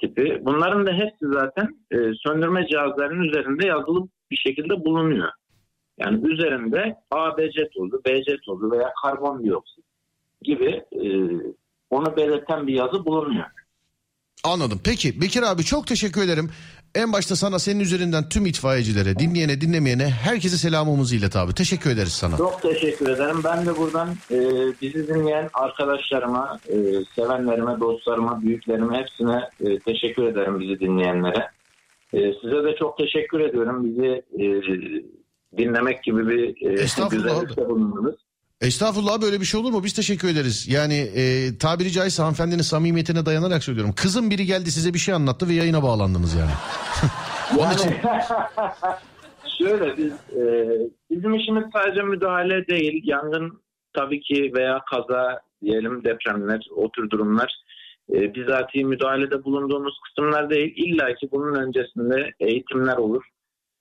tipi. Bunların da hepsi zaten e, söndürme cihazlarının üzerinde yazılı bir şekilde bulunuyor. Yani üzerinde ABC tozu, BC tozu veya karbondioksit gibi e, onu belirten bir yazı bulunuyor. Anladım. Peki Bekir abi çok teşekkür ederim. En başta sana senin üzerinden tüm itfaiyecilere, dinleyene, dinlemeyene herkese selamımızı ilet abi. Teşekkür ederiz sana. Çok teşekkür ederim. Ben de buradan e, bizi dinleyen arkadaşlarıma, e, sevenlerime, dostlarıma, büyüklerime hepsine e, teşekkür ederim bizi dinleyenlere. E, size de çok teşekkür ediyorum. Bizi e, dinlemek gibi bir e, güzellikte bulundunuz. Estağfurullah böyle bir şey olur mu? Biz teşekkür ederiz. Yani e, tabiri caizse hanımefendinin samimiyetine dayanarak söylüyorum. Kızım biri geldi size bir şey anlattı ve yayına bağlandınız yani. Onun için Şöyle biz e, bizim işimiz sadece müdahale değil. Yangın tabii ki veya kaza diyelim depremler o tür durumlar e, bizatihi müdahalede bulunduğumuz kısımlar değil. İlla ki bunun öncesinde eğitimler olur,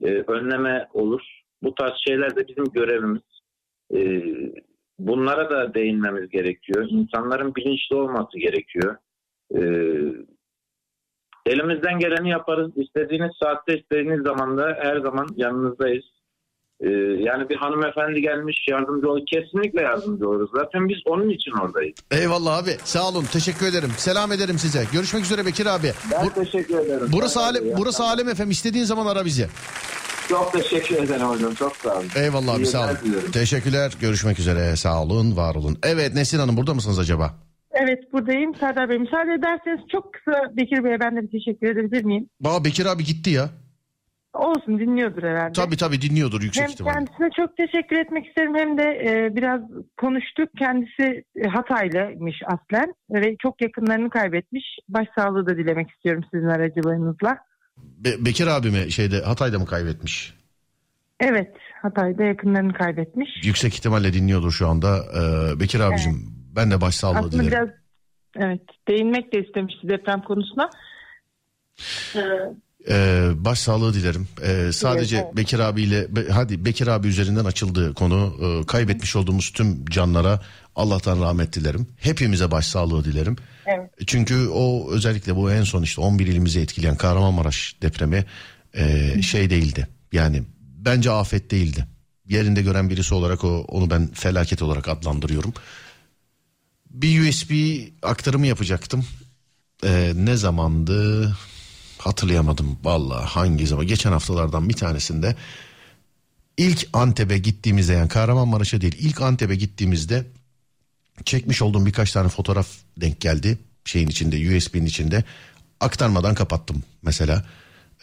e, önleme olur. Bu tarz şeyler de bizim görevimiz. E, bunlara da değinmemiz gerekiyor. İnsanların bilinçli olması gerekiyor. E, Elimizden geleni yaparız. İstediğiniz saatte, istediğiniz zamanda her zaman yanınızdayız. Ee, yani bir hanımefendi gelmiş yardımcı ol. Kesinlikle yardımcı oluruz. Zaten biz onun için oradayız. Eyvallah abi. Sağ olun. Teşekkür ederim. Selam ederim size. Görüşmek üzere Bekir abi. Ben Bu- teşekkür ederim. burası. Alem, burası Alem efendim. İstediğin zaman ara bizi. Çok teşekkür ederim hocam. Çok sağ olun. Eyvallah abi İyi sağ olun. diliyorum. Teşekkürler. Görüşmek üzere. Sağ olun, var olun. Evet Nesin Hanım burada mısınız acaba? Evet buradayım Serdar Bey. Müsaade ederseniz çok kısa Bekir Bey'e ben de bir teşekkür edebilir miyim? Aa, Bekir abi gitti ya. Olsun dinliyordur herhalde. Tabii tabii dinliyordur yüksek Hem ihtimalle. kendisine çok teşekkür etmek isterim hem de e, biraz konuştuk. Kendisi e, Hataylıymış aslen ve çok yakınlarını kaybetmiş. Başsağlığı da dilemek istiyorum sizin aracılığınızla. Be- Bekir abi mi şeyde Hatay'da mı kaybetmiş? Evet Hatay'da yakınlarını kaybetmiş. Yüksek ihtimalle dinliyordur şu anda. Ee, Bekir abicim ben de başsağlığı dilerim. biraz evet değinmek de istemişti deprem konusuna. Ee, Ee, başsağlığı dilerim. Ee, sadece Evet, evet. Bekir abiyle be- hadi Bekir abi üzerinden açıldı konu. Ee, kaybetmiş olduğumuz tüm canlara Allah'tan rahmet dilerim. Hepimize başsağlığı dilerim. Evet. Çünkü o özellikle bu en son işte 11 ilimizi etkileyen Kahramanmaraş depremi e, şey değildi. Yani bence afet değildi. Yerinde gören birisi olarak o onu ben felaket olarak adlandırıyorum. Bir USB aktarımı yapacaktım. Ee, ne zamandı? Hatırlayamadım vallahi hangi zaman. Geçen haftalardan bir tanesinde ilk Antep'e gittiğimizde yani Kahramanmaraş'a değil ilk Antep'e gittiğimizde çekmiş olduğum birkaç tane fotoğraf denk geldi şeyin içinde USB'nin içinde aktarmadan kapattım mesela.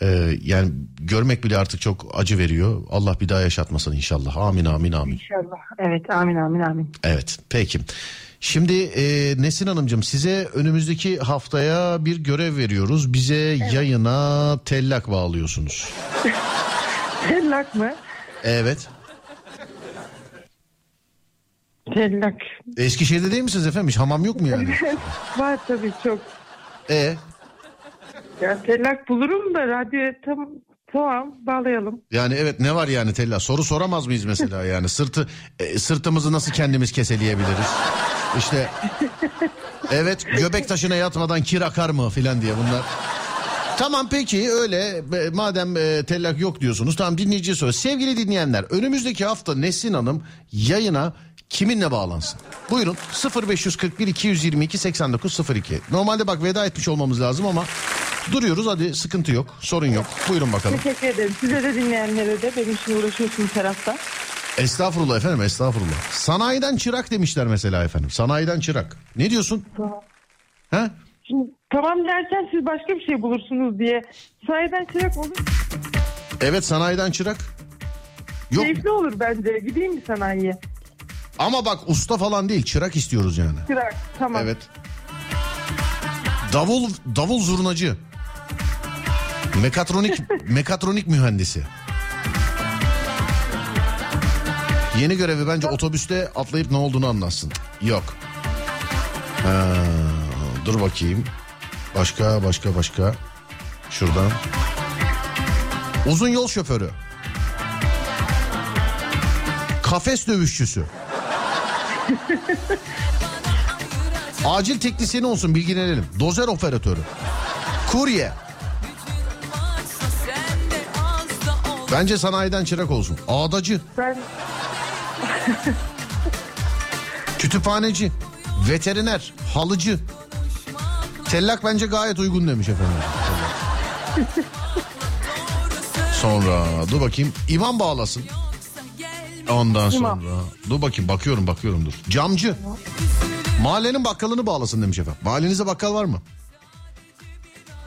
Ee, yani görmek bile artık çok acı veriyor. Allah bir daha yaşatmasın inşallah. Amin amin amin. İnşallah. Evet amin amin amin. Evet peki. Şimdi e, Nesin Hanımcığım size önümüzdeki haftaya bir görev veriyoruz. Bize yayına tellak bağlıyorsunuz. Tellak mı? Evet. Tellak. Eskişehir'de değil misiniz efendim? Hiç hamam yok mu yani? Var tabii çok. E Ya tellak bulurum da radyoya tam tamam bağlayalım. yani evet ne var yani tellak? Soru soramaz mıyız mesela yani? Sırtı e, sırtımızı nasıl kendimiz keseleyebiliriz? İşte evet göbek taşına yatmadan kir akar mı filan diye bunlar. Tamam peki öyle E, madem e, tellak yok diyorsunuz tamam dinleyiciye soruyor. Sevgili dinleyenler önümüzdeki hafta Nesin Hanım yayına kiminle bağlansın? Buyurun 0541 222 8902. Normalde bak veda etmiş olmamız lazım ama duruyoruz hadi sıkıntı yok sorun yok. Buyurun bakalım. Teşekkür ederim. Size de dinleyenlere de benim için uğraşıyorsunuz her hafta. Estağfurullah efendim estağfurullah. Sanayiden çırak demişler mesela efendim. Sanayiden çırak. Ne diyorsun? Tamam. He? Şimdi tamam dersen siz başka bir şey bulursunuz diye. Sayeden çırak olur. Evet sanayiden çırak. Yok Keyifli olur bence. Gideyim mi sanayiye? Ama bak usta falan değil çırak istiyoruz yani. Çırak. Tamam. Evet. Davul davul zurnacı. Mekatronik mekatronik mühendisi. Yeni görevi bence otobüste atlayıp ne olduğunu anlatsın. Yok. Ha, dur bakayım. Başka başka başka. Şuradan. Uzun yol şoförü. Kafes dövüşçüsü. Acil teknisyeni olsun bilgilenelim. Dozer operatörü. Kurye. Bence sanayiden çırak olsun. Ağdacı. Ben Kütüphaneci. Veteriner. Halıcı. Tellak bence gayet uygun demiş efendim. Sonra dur bakayım imam bağlasın. Ondan sonra İmam. dur bakayım bakıyorum bakıyorum dur. Camcı. Mahallenin bakkalını bağlasın demiş efendim. Mahallenize bakkal var mı?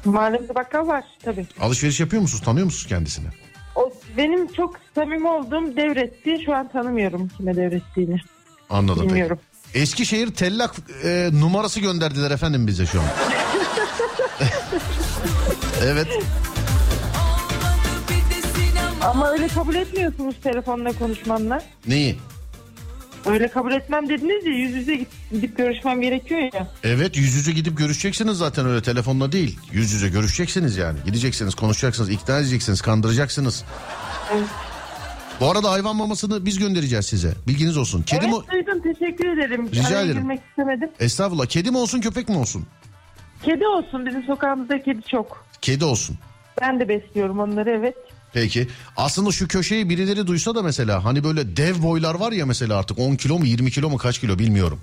mahallemde bakkal var tabii. Alışveriş yapıyor musunuz? Tanıyor musunuz kendisini? O benim çok samimi olduğum devretti. Şu an tanımıyorum kime devrettiğini. Anladım Bilmiyorum. peki. Eskişehir tellak e, numarası gönderdiler efendim bize şu an. evet. Ama öyle kabul etmiyorsunuz telefonla konuşmanla. Neyi? Öyle kabul etmem dediniz ya yüz yüze gidip görüşmem gerekiyor ya. Evet yüz yüze gidip görüşeceksiniz zaten öyle telefonla değil. Yüz yüze görüşeceksiniz yani. Gideceksiniz, konuşacaksınız, ikna edeceksiniz, kandıracaksınız. Evet. Bu arada hayvan mamasını biz göndereceğiz size. Bilginiz olsun. Kedi evet mi? duydum teşekkür ederim. Rica Araya ederim. girmek istemedim. Estağfurullah. Kedi mi olsun, köpek mi olsun? Kedi olsun bizim sokağımızda kedi çok. Kedi olsun. Ben de besliyorum onları evet. Peki. Aslında şu köşeyi birileri duysa da mesela hani böyle dev boylar var ya mesela artık 10 kilo mu 20 kilo mu kaç kilo bilmiyorum.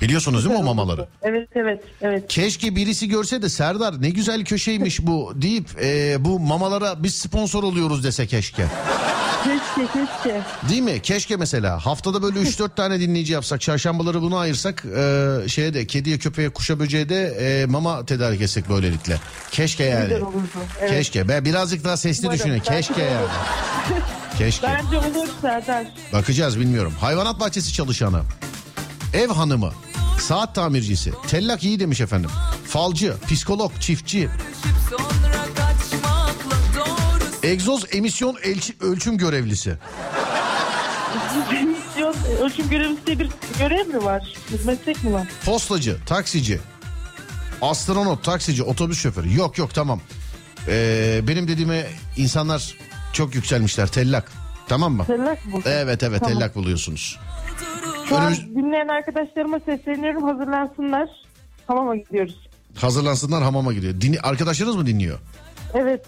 Biliyorsunuz değil mi o mamaları? Evet evet evet. Keşke birisi görse de Serdar ne güzel köşeymiş bu deyip e, bu mamalara biz sponsor oluyoruz dese keşke. Keşke keşke. Değil mi? Keşke mesela haftada böyle 3-4 tane dinleyici yapsak. Çarşambaları bunu ayırsak. E, şeye de kediye köpeğe kuşa böceğe de e, mama tedarik etsek böylelikle. Keşke yani. Güzel olurdu. Evet. Keşke. Ben birazcık daha sesli Umarım. düşünün. Keşke yani. Keşke. Bence olur Serdar. Bakacağız bilmiyorum. Hayvanat bahçesi çalışanı. Ev hanımı. Saat tamircisi. Tellak iyi demiş efendim. Falcı, psikolog, çiftçi. Egzoz emisyon elçi- ölçüm görevlisi. Misyon ölçüm görevlisi diye bir görev mi var? Meslek mi var? Postacı, taksici. Astronot, taksici, otobüs şoförü. Yok yok tamam. Ee, benim dediğime insanlar çok yükselmişler. Tellak. Tamam mı? Tellak mı? Evet evet Tamam. tellak buluyorsunuz. Şu an Önümüz- dinleyen arkadaşlarıma sesleniyorum hazırlansınlar. Hamama gidiyoruz. Hazırlansınlar hamama gidiyor. Din- arkadaşlarınız mı dinliyor? Evet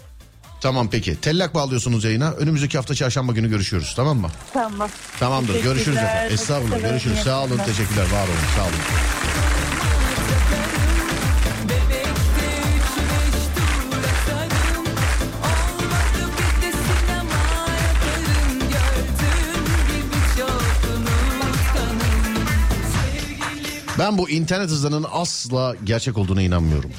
Tamam peki. Tellak bağlıyorsunuz yayına. Önümüzdeki hafta çarşamba günü görüşüyoruz tamam mı? tamam. Tamamdır. Görüşürüz efendim. Estağfurullah. Görüşürüz. Sağ olun. Teşekkürler. Var olun. Sağ olun. Ben bu internet hızlarının asla gerçek olduğuna inanmıyorum.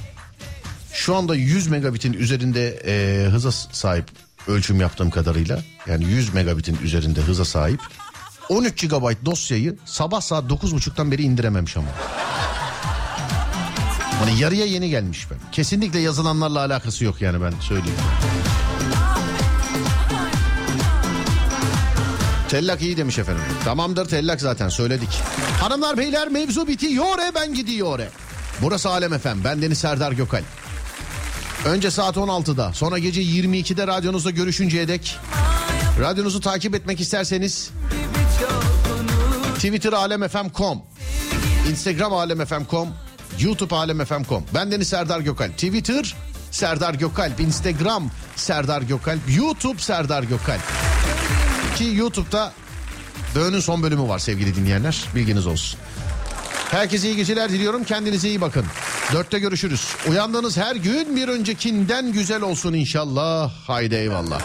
Şu anda 100 megabitin üzerinde e, hıza sahip ölçüm yaptığım kadarıyla. Yani 100 megabitin üzerinde hıza sahip. 13 GB dosyayı sabah saat 9.30'dan beri indirememiş ama. Hani yarıya yeni gelmiş ben. Kesinlikle yazılanlarla alakası yok yani ben söyleyeyim. Tellak iyi demiş efendim. Tamamdır tellak zaten söyledik. Hanımlar beyler mevzu bitiyor e ben gidiyor e. Burası Alem FM. Ben Deniz Serdar Gökal. Önce saat 16'da sonra gece 22'de radyonuzda görüşünceye dek radyonuzu takip etmek isterseniz Twitter alemfm.com Instagram alemfm.com YouTube alemfm.com Ben Deniz Serdar Gökal. Twitter Serdar Gökalp. Instagram Serdar Gökalp. YouTube Serdar Gökalp. Ki YouTube'da Böğünün son bölümü var sevgili dinleyenler. Bilginiz olsun. Herkese iyi geceler diliyorum. Kendinize iyi bakın. Dörtte görüşürüz. Uyandığınız her gün bir öncekinden güzel olsun inşallah. Haydi eyvallah.